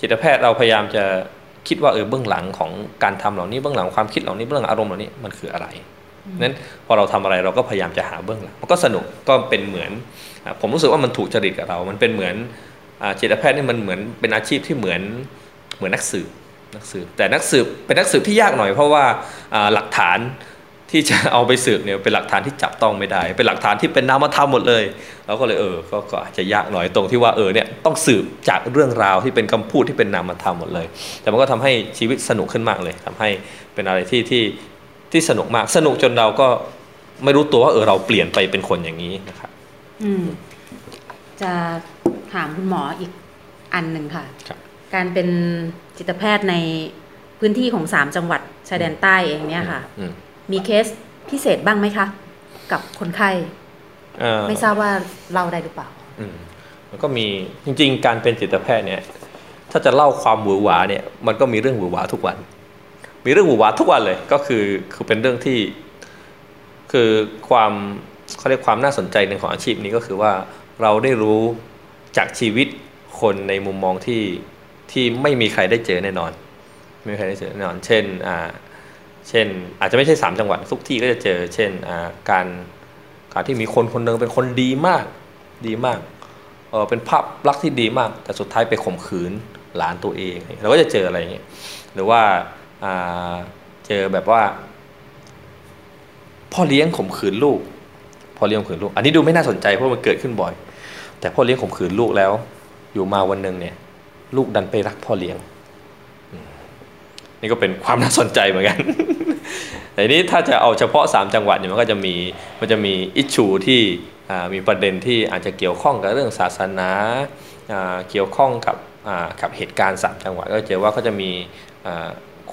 จิตแพทย์เราพยายามจะคิดว่าเออเบื้องหลังของการทำเหล่านี้เบื้องหลังความคิดเหล่านี้เบื้องหลังอารมณ์เหล่านี้มันคืออะไรนั้นพอเราทำอะไรเราก็พยายามจะหาเบื้องหลังมันก็สนุกก็เป็นเหมือน ผมรู้สึกว่ามันถูกจริตกับเรา มันเป็นเหมือนจิตแพทย์นี่มันเหมือนเป็นอาชีพที่เหมือนเหมือนนักสืบนักสืบแต่นักสืบเป็นนักสืบที่ยากหน่อยเพราะว่าหลักฐาน ที่จะเอาไปสืบเนี่ยเป็นหลักฐานที่จับต้องไม่ได้ เป็นหลักฐานที่เป็นนามธรรมหมดเลยเราก็เลยเออก็อาจจะยากหน่อยตรงที่ว่าเออเนี่ยต้องสืบจากเรื่องราวที่เป็นคำพูดที่เป็นนามธรรมหมดเลย แต่มันก็ทำให้ชีวิตสนุกขึ้นมากเลยทำให้เป็นอะไรที่ที่ที่สนุกมากสนุกจนเราก็ไม่รู้ตัวว่าเออเราเปลี่ยนไปเป็นคนอย่างนี้นะครับอืมจะถามคุณหมออีกอันหนึ่งค่ะคการเป็นจิตแพทย์ในพื้นที่ของสามจังหวัดชายแดนใต้เองเนี่ยค่ะ มีเคสพิเศษบ้างไหมคะ กับคนไข้ไม่ทราบว่าเล่าได้หรือเปล่ามันก็มีจริง ๆ การเป็นจิตแพทย์เนี่ย ถ้าจะเล่าความหวือหวาเนี่ย มันก็มีเรื่องหวือหวาทุกวัน มีเรื่องหวือหวาทุกวันเลยก็คือคือเป็นเรื่องที่ คือความเขาเรียกความน่าสนใจหนึ่งของอาชีพนี้ก็คือว่าเราได้รู้จากชีวิตคนในมุมมองที่ที่ไม่มีใครได้เจอแน่นอน ไม่มีใครได้เจอแน่นอน เช่นอ่า เช่น อาจจะไม่ใช่สามจังหวัดทุกที่ก็จะเจอ เช่นการการที่มีคนคนหนึ่งเป็นคนดีมากดีมากเออเป็นภาพลักษณ์ที่ดีมาก แต่สุดท้ายไปข่มขืนหลานตัวเองเราก็จะเจออะไรอย่างเงี้ยหรือว่าอ่าเจอแบบว่า พ่อเลี้ยงข่มขืนลูกพ่อเลี้ยงข่มขืนลูก อันนี้ดูไม่น่าสนใจเพราะมันเกิดขึ้นบ่อย แต่พ่อเลี้ยงข่มขืนลูกแล้ว อยู่มาวันหนึ่งเนี่ย ลูกดันไปรักพ่อเลี้ยง นี่ก็เป็นความน่าสนใจเหมือนกันแต่นี้ถ้าจะเอาเฉพาะ 3 จังหวัดเนี่ยมันก็จะมีมันจะมีอิชูที่มีประเด็นที่อาจจะเกี่ยวข้องกับเรื่องศาสนาเกี่ยวข้องกับกับเหตุการณ์ 3 จังหวัดก็เจอว่าก็จะมี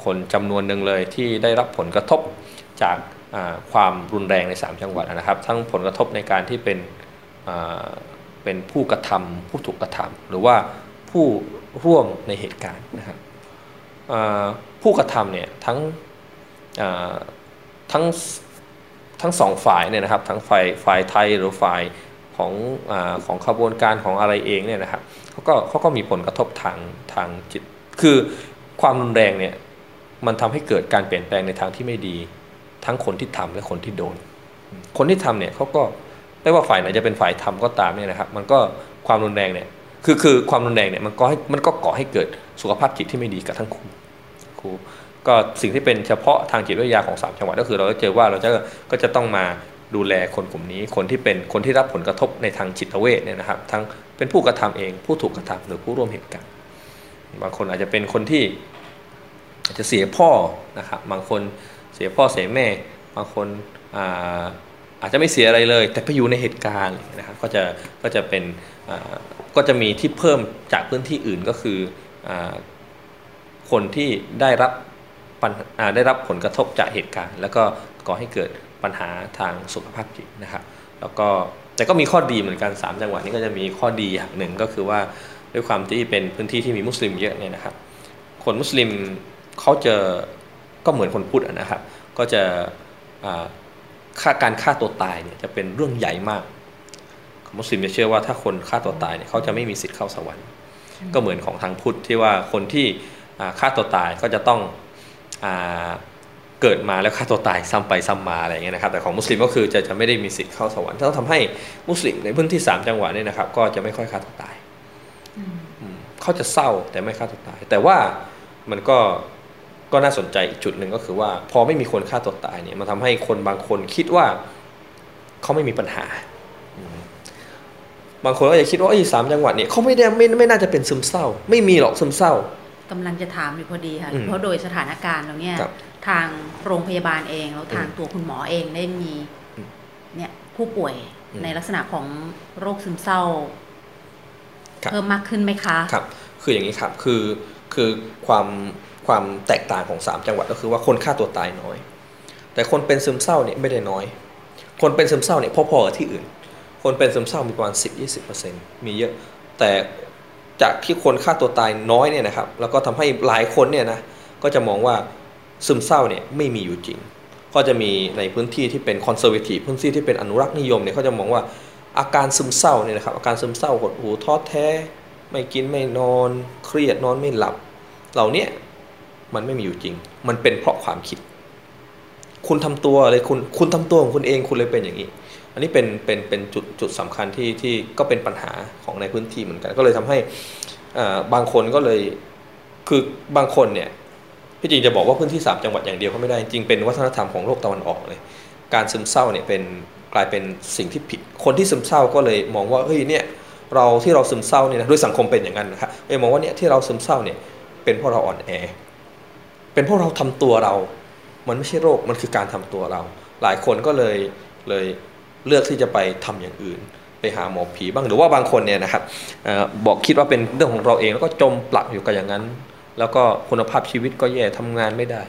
คนจำนวนหนึ่งเลยที่ได้รับผลกระทบจากความรุนแรงใน 3 จังหวัดนะครับ ทั้งผลกระทบในการที่เป็นเป็นผู้กระทำผู้ถูกกระทำหรือว่าผู้ร่วมในเหตุการณ์นะครับ ผู้กระทำเนี่ยทั้งทั้งทั้งสองฝ่ายเนี่ยนะครับทั้งฝ่ายฝ่ายไทยหรือฝ่ายของอของขบวนการของอะไรเองเนี่ยนะครับเขาก็เขาก็มีผลกระทบทางทางจิต คือความรุนแรงเนี่ยมันทำให้เกิดการเปลี่ยนแปลงในทางที่ไม่ดี ทั้งคนที่ทำและคนที่โดน คนที่ทำเนี่ยเขาก็ไม่ว่าฝ่ายไหนจะเป็นฝ่ายทำก็ตามเนี่ยนะครับ มันก็ความรุนแรงเนี่ยคือคือความรุนแรงเนี่ยมันก็ให้มันก็ก่อให้เกิดสุขภาพจิตที่ไม่ดีกับทั้งคู่ ครูก็สิ่งที่เป็นเฉพาะทางจิตวิทยาของสามจังหวัดก็คือเราก็เจอว่าเราจะก็จะต้องมาดูแลคนกลุ่มนี้ คนที่เป็นคนที่รับผลกระทบในทางจิตเวชเนี่ยนะครับ ทั้งเป็นผู้กระทำเองผู้ถูกกระทำหรือผู้ร่วมเหตุการณ์บางคนอาจจะเป็นคนที่อาจจะเสียพ่อนะครับบางคนเสียพ่อเสียแม่ บางคนอาอาจจะไม่เสียอะไรเลย แต่ไปอยู่ในเหตุการณ์นะครับก็จะก็จะเป็นก็จะมีที่เพิ่มจากพื้นที่อื่นก็คืออ คนที่ได้รับได้รับผลกระทบจากเหตุการณ์ แล้วก็ก่อให้เกิดปัญหาทางสุขภาพจิตนะครับแล้วก็แต่ก็มีข้อดีเหมือนกัน 3 จังหวัดนี้ก็จะมีข้อดีอย่างหนึ่งก็คือว่าด้วยความที่เป็นพื้นที่ที่มีมุสลิมเยอะเนี่ยนะครับ คนมุสลิมเขาจะก็เหมือนคนพุทธนะครับ ก็จะค่าการฆ่าตัวตายเนี่ยจะเป็นเรื่องใหญ่มาก มุสลิมจะเชื่อว่าถ้าคนฆ่าตัวตายเนี่ยเขาจะไม่มีสิทธิ์เข้าสวรรค์ ก็เหมือนของทางพุทธที่ว่าคนที่ ฆ่าตัวตายก็จะต้องอเกิดมาแล้วฆ่าตัวตายซ้ำไปซ้ำมาอะไรเงี้ยนะครับแต่ของมุสลิมก็คือจะจะไม่ได้มีสิทธิ์เข้าสวรรค์ต้องทำให้มุสลิมในพื้นที่ 3 จังหวัดเนี่ยนะครับ ก็จะไม่ค่อยฆ่าตัวตายอืมเขาจะเศร้าแต่ไม่ฆ่าตัวตาย แต่ว่ามันก็ก็น่าสนใจอีกจุดหนึ่งก็คือว่า พอไม่มีคนฆ่าตัวตายเนี่ยมันทำให้คนบางคนคิดว่าเขาไม่มีปัญหาอืมบางคนก็จะคิดว่าไอ้สามจังหวัดเนี่ยเขาไม่ได้ไม่ไม่น่าจะเป็นซึมเศร้า ไม่มีหรอกซึมเศร้า กำลังจะถามอยู่พอดีค่ะอืมเพราะโดยสถานการณ์เราเนี่ยครับทางโรงพยาบาลเองแล้วทางอืมตัวคุณหมอเองได้มีอืมเนี่ยผู้ป่วยอืมในลักษณะของโรคซึมเศร้าครับเพิ่มมากขึ้นไหมคะ ครับ คืออย่างนี้ครับ คือ คือความความแตกต่างของ 3 จังหวัดก็คือว่าคนฆ่าตัวตายน้อย แต่คนเป็นซึมเศร้าเนี่ยไม่ได้น้อย คนเป็นซึมเศร้าเนี่ยพอๆกับที่อื่น คนเป็นซึมเศร้ามีประมาณ10-20%มีเยอะ แต่ จากที่คนฆ่าตัวตายน้อยเนี่ยนะครับ แล้วก็ทำให้หลายคนเนี่ยนะก็จะมองว่าซึมเศร้าเนี่ยไม่มีอยู่จริง ก็จะมีในพื้นที่ที่เป็นคอนเซอร์เวทีฟพื้นที่ที่เป็นอนุรักษ์นิยมเนี่ยเขาจะมองว่าอาการซึมเศร้าเนี่ยนะครับอาการซึมเศร้าหดหูท้อแท้ ไม่กินไม่นอน เครียดนอนไม่หลับ เหล่านี้มันไม่มีอยู่จริง มันเป็นเพราะความคิด คุณทำตัวเลยคุณคุณทำตัวของคุณเองคุณเลยเป็นอย่างนี้ อันนี้เป็นเป็นเป็นจุดจุดสำคัญที่ที่ก็เป็นปัญหาของในพื้นที่เหมือนกัน ก็เลยทำให้อ่าบางคนก็เลยคือบางคนเนี่ยที่จริงจะบอกว่าพื้นที่สามจังหวัดอย่างเดียวก็ไม่ได้จริงเป็นวัฒนธรรมของโลกตะวันออกเลย การซึมเศร้าเนี่ยเป็นกลายเป็นสิ่งที่ผิด คนที่ซึมเศร้าก็เลยมองว่าเฮ้ยเนี่ยเราที่เราซึมเศร้าเนี่ยนะด้วยสังคมเป็นอย่างนั้นนะครับเอ้ยมองว่าเนี่ยที่เราซึมเศร้าเนี่ยเป็นเพราะเราอ่อนแอ เป็นเพราะเราทำตัวเรา มันไม่ใช่โรคมันคือการทำตัวเรา หลายคนก็เลยเลย เลือกที่จะไปทำอย่างอื่น ไปหาหมอผีบ้างหรือว่าบางคนเนี่ยนะครับออบอกคิดว่าเป็นเรื่องของเราเองแล้วก็จมปลักอยู่กับอย่างนั้น แล้วก็คุณภาพชีวิตก็แย่ทำงานไม่ได้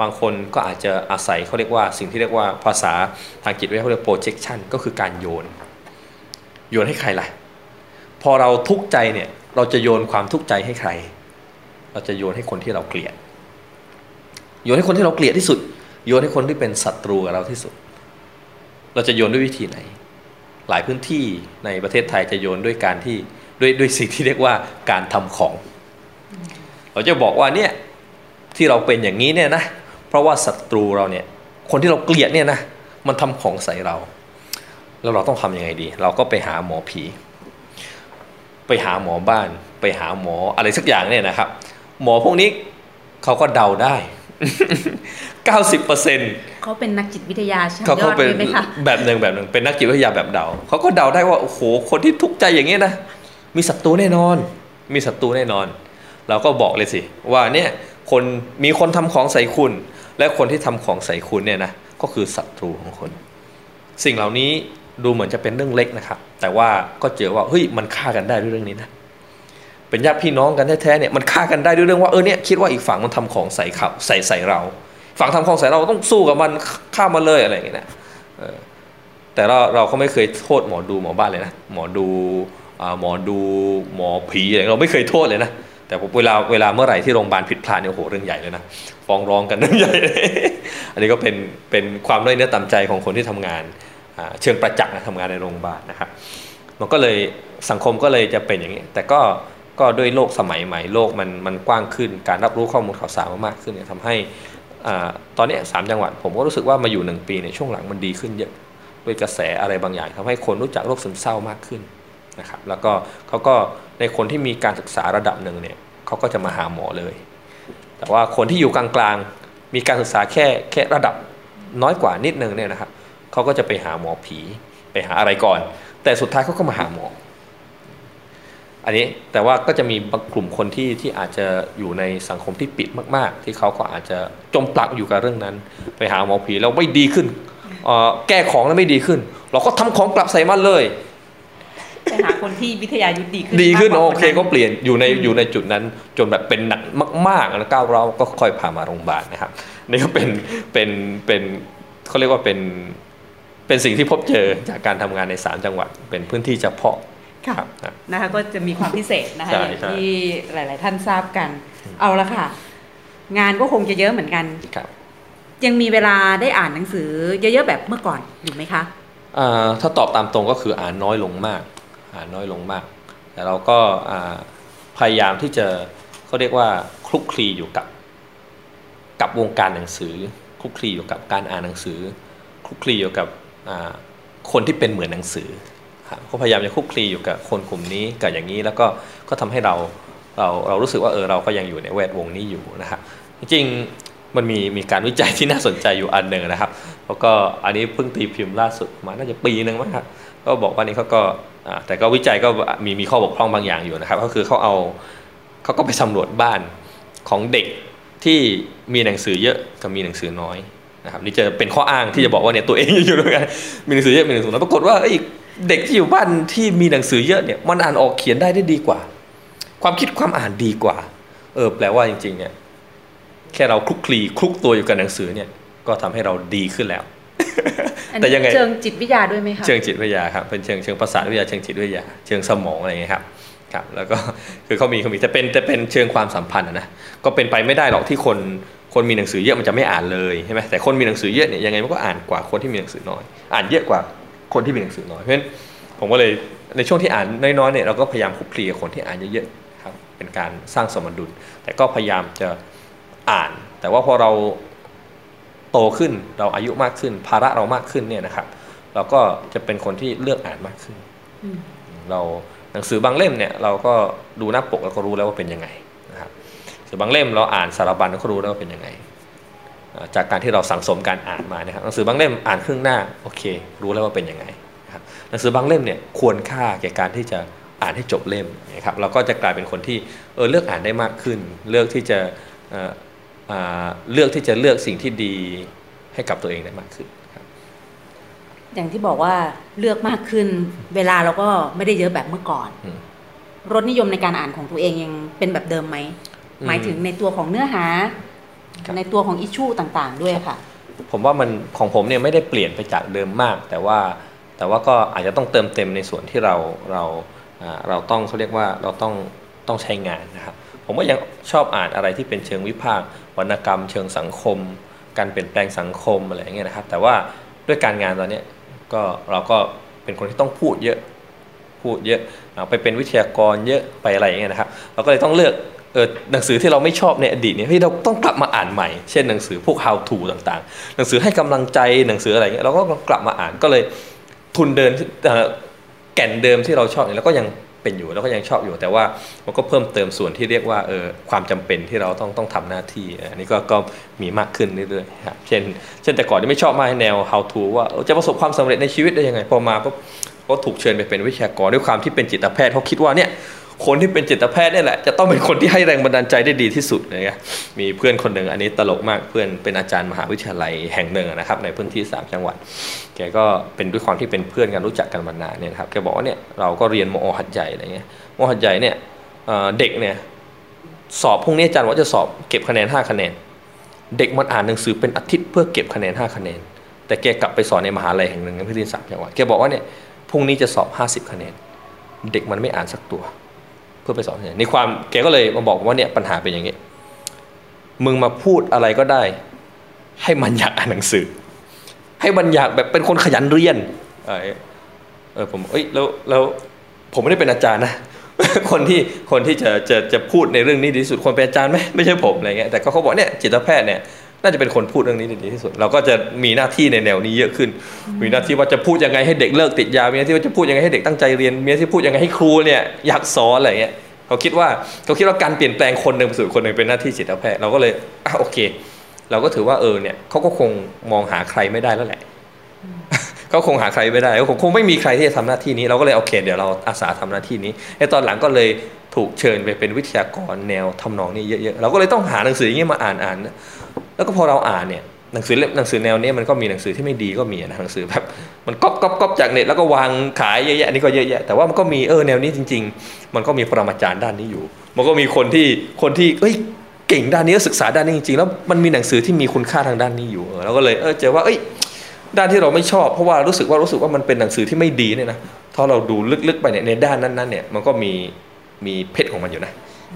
บางคนก็อาจจะอาศัยเขาเรียกว่าสิ่งที่เรียกว่าภาษาทางจิตวิทยาเขาเรียก projection ก็คือการโยน โยนให้ใครล่ะพอเราทุกข์ใจเนี่ยเราจะโยนความทุกข์ใจให้ใคร เราจะโยนให้คนที่เราเกลียด โยนให้คนที่เราเกลียดที่สุด โยนให้คนที่เป็นศัตรูกับเราที่สุด เราจะโยนด้วยวิธีไหน หลายพื้นที่ในประเทศไทยจะโยนด้วยการที่ด้วยด้วยสิ่งที่เรียกว่าการทำของ เราจะบอกว่าเนี่ยที่เราเป็นอย่างนี้เนี่ยนะเพราะว่าศัตรูเราเนี่ยคนที่เราเกลียดเนี่ยนะมันทำของใส่เรา แล้วเราต้องทำยังไงดี เราก็ไปหาหมอผี ไปหาหมอบ้าน ไปหาหมออะไรสักอย่างเนี่ยนะครับ หมอพวกนี้เขาก็เดาได้ 90%เปอร์เซ็นต์เขาเป็นนักจิตวิทยาชั้นเขายเขาอดเป็นเลยไหมคะแบบหนึ่งแบบหนึ่งเป็นนักจิตวิทยาแบบเดาเขาก็เดาได้ว่าโอ้โหคนที่ทุกข์ใจอย่างนี้ยนะมีศัตรูแน่นอน มีศัตรูแน่นอน เราก็บอกเลยสิว่าเนี่ยคนมีคนทำของใส่คุณ และคนที่ทำของใส่คุณเนี่ยนะก็คือศัตรูของคน สิ่งเหล่านี้ดูเหมือนจะเป็นเรื่องเล็กนะครับ แต่ว่าก็เจอว่าเฮ้ยมันฆ่ากันได้ด้วยเรื่องนี้นะ เป็นญาติพี่น้องกันแท้ๆเนี่ยมันฆ่ากันได้ด้วยเรื่องว่าเออเนี่ยคิดว่าอีกฝั่งมันทำของใส่เขาใส่ใส่เรา ฝั่งทำของใส่เราต้องสู้กับมันฆ่ามันเลยอะไรอย่างเงี้ยนะแต่เราเราก็ไม่เคยโทษหมอดูหมอบ้านเลยนะหมอดูอ่าหมอดูหมอผีอะไรเราไม่เคยโทษเลยนะแต่เวลาเวลาเมื่อไหร่ที่โรงพยาบาลผิดพลาดเนี่ยโอ้โหเรื่องใหญ่เลยนะฟ้องร้องกันเรื่องใหญ่เลยอันนี้ก็เป็นเป็นความด้อยเนื้อต่ำใจของคนที่ทำงานเชิงประจักษ์นะทำงานในโรงพยาบาลนะครับมันก็เลยสังคมก็เลยจะเป็นอย่างนี้ แต่ก็ ก็ด้วยโลกสมัยใหม่โลกมันมันกว้างขึ้น การรับรู้ข้อมูลข่าวสารมากขึ้นเนี่ยทำให้อตอนนี้สามจังหวัดผมก็รู้สึกว่ามาอยู่หนึ่งปีในยช่วงหลังมันดีขึ้นเยอะด้วยกระแสอะไรบางอย่างทำให้คนรู้จักโรคซึมเศร้ามากขึ้นนะครับแล้วก็เขาก็ในคนที่มีการศึกษาระดับหนึ่งเนี่ยเขาก็จะมาหาหมอเลย แต่ว่าคนที่อยู่กลางๆมีการศึกษาแค่แค่ระดับน้อยกว่านิดนึงเนี่ยนะครับเขาก็จะไปหาหมอผีไปหาอะไรก่อน แต่สุดท้ายเขาก็มาหาหมอ อันนี้แต่ว่าก็จะมีบางกลุ่มคนที่ที่อาจจะอยู่ในสังคมที่ปิดมาก ๆ ที่เขาก็อาจจะจมปลักอยู่กับเรื่องนั้น ไปหาหมอผีแล้วไม่ดีขึ้นเอ่อแก้ของแล้วไม่ดีขึ้น เราก็ทำของกลับใส่มันเลยไปหาคนที่วิทยายุทธดีขึ้นดีขึ้นมากกว่าโอเคนั้นก็เปลี่ยนอยู่ในอยู่ในจุดนั้น จนแบบเป็นหนักมากๆแล้วก้าวเราวก็ค่อยพามาโรงพยาบาลนะครับนี่ก็เป็นเป็นเป็นเขาเรียกว่าเป็นเป็นสิ่งที่พบเจอจากการทำงานในสามจังหวัด เป็นพื้นที่เฉพาะ ค่ะครับนะนะคะก็จะมีความพิเศษนะคะใช่อย่างใช่ที่หลาย ๆ ท่านทราบกัน เอาละค่ะ งานก็คงจะเยอะเหมือนกันครับยังมีเวลาได้อ่านหนังสือเยอะ ๆ แบบเมื่อก่อนอยู่ไหมคะอ่าถ้าตอบตามตรงก็คืออ่านน้อยลงมาก อ่านน้อยลงมาก แต่เราก็อ่าพยายามที่จะเขาเรียกว่าคลุกคลีอยู่กับกับวงการหนังสือคลุลุกคลีอยู่กับการอ่านหนังสือคลุกคลีอยู่กับคนที่เป็นเหมือนหนังสือครับ ก็พยายามจะคลุกคลีอยู่กับคนกลุ่มนี้กับอย่างนี้แล้วก็ก็ทำให้เราเราเรารู้สึกว่าเออเราก็ยังอยู่ในแวดวงนี้อยู่นะครับจริงมันมีมีการวิจัยที่น่าสนใจอยู่อันหนึ่งนะครับ แล้วก็อันนี้เพิ่งตีพิมพ์ล่าสุดมาน่าจะปีหนึ่งมั้งครับก็บอกว่านี่เขาก็แต่ก็วิจัยก็มีมีข้อบกพร่องบางอย่างอยู่นะครับ ก็คือเขาเอาเขาก็ไปสำรวจบ้านของเด็กที่มีหนังสือเยอะกับมีหนังสือน้อยนะครับนี่จะเป็นข้ออ้างที่จะบอกว่าเนี่ยตัวเองอยู่ด้วยกันมีหนังสือเยอะมีหนังสือน้อยปรากฏว่า เด็กที่อยู่บ้านที่มีหนังสือเยอะเนี่ยมันอ่านออกเขียนได้ได้ดีกว่า ความคิดความอ่านดีกว่า เออแปลว่าจริง ๆ เนี่ย แค่เราคลุกคลีคลุกตัวอยู่กับหนังสือเนี่ย ก็ทำให้เราดีขึ้นแล้ว แต่ยังไงเชิงจิตวิทยาด้วยไหมคะเชิงจิตวิทยาครับเป็นเชิงเชิงภาษาวิทยาเชิงจิตวิทยา เชิงสมองอะไรอย่างเงี้ยครับครับแล้วก็คือเขามีเขามีแต่เป็นแต่เป็นเชิงความสัมพันธ์นะก็เป็นไปไม่ได้หรอกที่คนคนมีหนังสือเยอะมันจะไม่อ่านเลยใช่ไหมแต่คนมีหนังสือเยอะเนี่ยยังไงมันก็อ่านกว่าคนที่มีหนังสือน้อย อ่านเยอะกว่า คนที่มีหนังสือน้อยเพราะฉะนั้นผมก็เลยในช่วงที่อ่านน้อยๆเนี่ยเราก็พยายามคุกคลีกับคนที่อ่านเยอะๆครับเป็นการสร้างสมดุล แต่ก็พยายามจะอ่าน แต่ว่าพอเราโตขึ้นเราอายุมากขึ้น ภาระเรามากขึ้นเนี่ยนะครับ เราก็จะเป็นคนที่เลือกอ่านมากขึ้นเราหนังสือบางเล่มเนี่ยเราก็ดูหน้าปกแล้วก็รู้แล้วว่าเป็นยังไงนะครับสือบางเล่มเราอ่านสารบัญเราก็รู้แล้วว่าเป็นยังไง จากการที่เราสังสมการอ่านมานะครับหนังสือบางเล่มอ่านครึ่งหน้าโอเค รู้แล้วว่าเป็นยังไงครับหนังสือบางเล่มเนี่ยควรค่าแก่การที่จะอ่านให้จบเล่มนะครับเราก็จะกลายเป็นคนที่เออเลือกอ่านได้มากขึ้น เลือกที่จะเลือกที่จะเลือกสิ่งที่ดีให้กับตัวเองได้มากขึ้นอย่างที่บอกว่าเลือกมากขึ้น เวลาเราก็ไม่ได้เยอะแบบเมื่อก่อนรสนิยมในการอ่านของตัวเองยังเป็นแบบเดิมไหมหมายถึงในตัวของเนื้อหา ในตัวของอิชชูต่างๆ ด้วยค่ะ ผมว่ามันของผมเนี่ยไม่ได้เปลี่ยนไปจากเดิมมาก แต่ว่าแต่ว่าก็อาจจะต้องเติมเต็มในส่วนที่เราเราเราต้องเขาเรียกว่าเราต้องต้องใช้งานนะครับ ผมก็ยังชอบอ่านอะไรที่เป็นเชิงวิพากษ์วรรณกรรม เชิงสังคม การเปลี่ยนแปลงสังคมอะไรอย่างเงี้ยนะครับ แต่ว่าด้วยการงานตอนนี้ก็เราก็เป็นคนที่ต้องพูดเยอะพูดเยอะไปเป็นวิทยากรเยอะไปอะไรอย่างเงี้ยนะครับ เราก็เลยต้องเลือกเออ หนังสือที่เราไม่ชอบในอดีตเนี่ยที่เราต้องกลับมาอ่านใหม่ เช่นหนังสือพวก how to ต่างๆ หนังสือให้กำลังใจหนังสืออะไรเงี้ยเราก็กลับมาอ่านก็เลยทุนเดินแก่นเดิมที่เราชอบเนี่ยเราก็ยังเป็นอยู่แล้วก็ยังชอบอยู่ แต่ว่ามันก็เพิ่มเติมส่วนที่เรียกว่าเออความจำเป็นที่เราต้องต้องทำหน้าที่อันนี้ก็ก็มีมากขึ้นเรื่อยๆครับเช่น เช่นแต่ก่อนที่ไม่ชอบมากแนว how to ว่าจะประสบความสำเร็จในชีวิตได้ยังไงพอมาก็ก็ถูกเชิญไปเป็นวิทยากรด้วยความที่เป็นจิตแพทย์เขาคิดว่าเนี่ย คนที่เป็นจิตแพทย์นี่แหละ จะต้องเป็นคนที่ให้แรงบันดาลใจได้ดีที่สุดนะครับมีเพื่อนคนหนึ่งอันนี้ตลกมากเพื่อนเป็นอาจารย์มหาวิทยาลัยแห่งหนึ่งนะครับ ในพื้นที่ 3 จังหวัด แกก็เป็นด้วยความที่เป็นเพื่อนกันรู้จักกันมานานเนี่ยครับแกบอกว่าเนี่ยเราก็เรียนมอหัดใหญ่อะไรเงี้ยมอหัดใหญ่เนี่ยเด็กเนี่ยสอบพรุ่งนี้อาจารย์ว่าจะสอบเก็บคะแนน 5 คะแนน เด็กมันอ่านหนังสือเป็นอาทิตย์เพื่อเก็บคะแนน 5 คะแนน แต่แกกลับไปสอนในมหาลัยแห่งหนึ่งในพื้นที่สามจังหวัดแกบอกว่าเนี่ยพรุ่งนี้จะสอบ 50 คะแนน เด็กมันไม่อ่านสักตัว พื่อไปสอนในความแกก็เลยมาบอกว่าเนี่ยปัญหาเป็นอย่างนี้มึงมาพูดอะไรก็ได้ ให้มันอยากอ่านหนังสือ ให้มันอยากแบบเป็นคนขยันเรียนเออเออผมเอ้ยแล้วแล้วผมไม่ได้เป็นอาจารย์นะคนที่คนที่จะจะจะพูดในเรื่องนี้ดีสุดคนเป็นอาจารย์ไหมไม่ใช่ผมอะไรเงี้ยแต่เขาบอกเนี่ยจิตแพทย์เนี่ย น่าจะเป็นคนพูดเรื่องนี้ดีที่สุด เราก็จะมีหน้าที่ในแนวนี้เยอะขึ้น มีหน้าที่ว่าจะพูดยังไงให้เด็กเลิกติดยา มีหน้าที่ว่าจะพูดยังไงให้เด็กตั้งใจเรียน มีหน้าที่พูดยังไงให้ครูเนี่ยอยากสอนอะไรเงี้ยเขาคิดว่าเขาคิดว่าการเปลี่ยนแปลงคนหนึ่งสู่คนหนึ่งเป็นหน้าที่จิตแพทย์เราก็เลยอะโอเค เราก็ถือว่าเออเนี่ยเขาก็คงมองหาใครไม่ได้แล้วแหละเขาคงหาใครไม่ได้เขาคงไม่มีใครที่จะทำหน้าที่นี้เราก็เลยโอเคเดี๋ยวเราอาสาทำหน้าที่นี้ในตอนหลังก็เลยถูกเชิญไปเป็นวิทยากรแนวทำนองนี้เยอะๆเราก็เลยต้องหาหนังสืออย่างนี้มาอ่านอ่าน แล้วก็พอเราอ่านเนี่ยหนังสือเล่มหนังสือแนวนี้มันก็มีหนังสือที่ไม่ดีก็มีนะหนังสือแบบมันก๊อปก๊อปก๊อปจากเน็ตแล้วก็วางขายเยอะแยะนี่ก็เยอะแยะแต่ว่ามันก็มีเออแนวนี้จริง ๆ มันก็มีปรมาจารย์ด้านนี้อยู่ มันก็มีคนที่คนที่เอ้ยเก่งด้านนี้ศึกษาด้านนี้จริงๆแล้วมันมีหนังสือที่มีคุณค่าทางด้านนี้อยู่เออเราก็เลยเออเจอว่าเอ้ยด้านที่เราไม่ชอบเพราะว่ารู้สึกว่ารู้สึกว่ามันเป็นหนังสือที่ไม่ดีเนี่ยนะถ้าเราดูลึกๆไปเนี่ยในด้านนั้นๆเนี่ยมันก็มีมีเพชรของมันอยู่นะ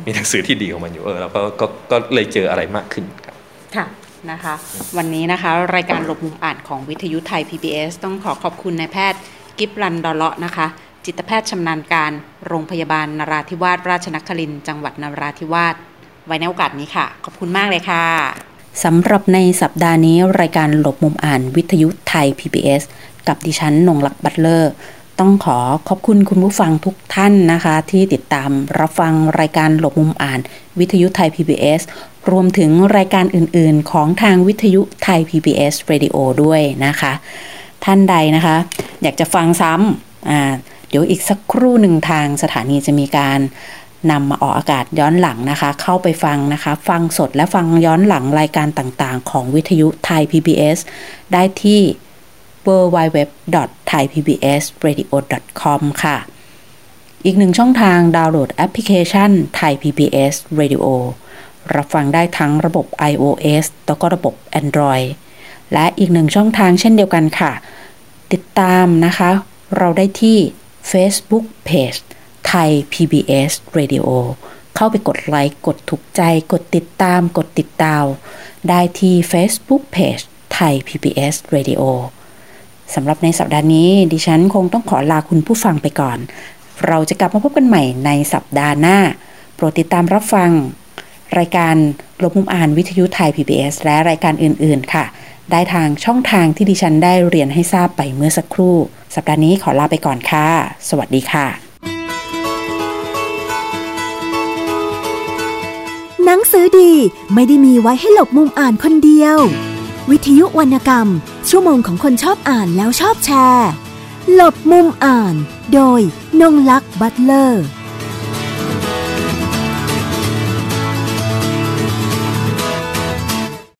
มีหนังสือที่ดีของมันอยู่เออเราก็ก็เลยเจออะไรมากขึ้นครับ ค่ะนะคะวันนี้นะคะรายการหลบมุมอ่านของวิทยุไทย PBS ต้องขอขอบคุณนายแพทย์กิฟรันดอเลาะนะคะ จิตแพทย์ชำนาญการ โรงพยาบาลนราธิวาสราชนครินจังหวัดนราธิวาสไว้ในโอกาสนี้ค่ะ ขอบคุณมากเลยค่ะสำหรับในสัปดาห์นี้รายการหลบมุมอ่านวิทยุไทย PBS กับดิฉันนงลักษ์บัตเลอร์ต้องขอขอบคุณคุณผู้ฟังทุกท่านนะคะ ที่ติดตามรับฟังรายการหลบมุมอ่าน วิทยุไทย PBS รวมถึงรายการอื่นๆ ของทางวิทยุไทย PBS Radio ด้วยนะคะ ท่านใดนะคะ อยากจะฟังซ้ำเดี๋ยวอีกสักครู่หนึ่งทางสถานีจะมีการนำมาออกอากาศย้อนหลังนะคะ เข้าไปฟังนะคะ ฟังสดและฟังย้อนหลังรายการต่างๆ ของวิทยุไทย PBS ได้ที่ www.thaipbsradio.com ค่ะ อีกหนึ่งช่องทางดาวน์โหลดแอปพลิเคชัน Thai PBS Radio รับฟังได้ทั้งระบบ iOS แล้วก็ระบบ Android และอีกหนึ่งช่องทางเช่นเดียวกันค่ะ ติดตามนะคะ เราได้ที่ Facebook Page ไทย PBS Radio เข้าไปกดไลค์ กดถูกใจ กดติดตาม กดติดดาวได้ที่ Facebook Page ไทย PBS Radio สำหรับในสัปดาห์นี้ ดิฉันคงต้องขอลาคุณผู้ฟังไปก่อน เราจะกลับมาพบกันใหม่ในสัปดาห์หน้า โปรดติดตามรับฟัง รายการลบมุมอ่านวิทยุไทย PBS และรายการอื่น ๆ ค่ะ ได้ทางช่องทางที่ดิฉันได้เรียนให้ทราบไปเมื่อสักครู่ สัปดาห์นี้ขอลาไปก่อนค่ะ สวัสดีค่ะ หนังสือดีไม่ได้มีไว้ให้หลบมุมอ่านคนเดียว วิทยุวรรณกรรม ชั่วโมงของคนชอบอ่านแล้วชอบแชร์ หลบมุมอ่าน โดยนงลักษ์บัตเลอร์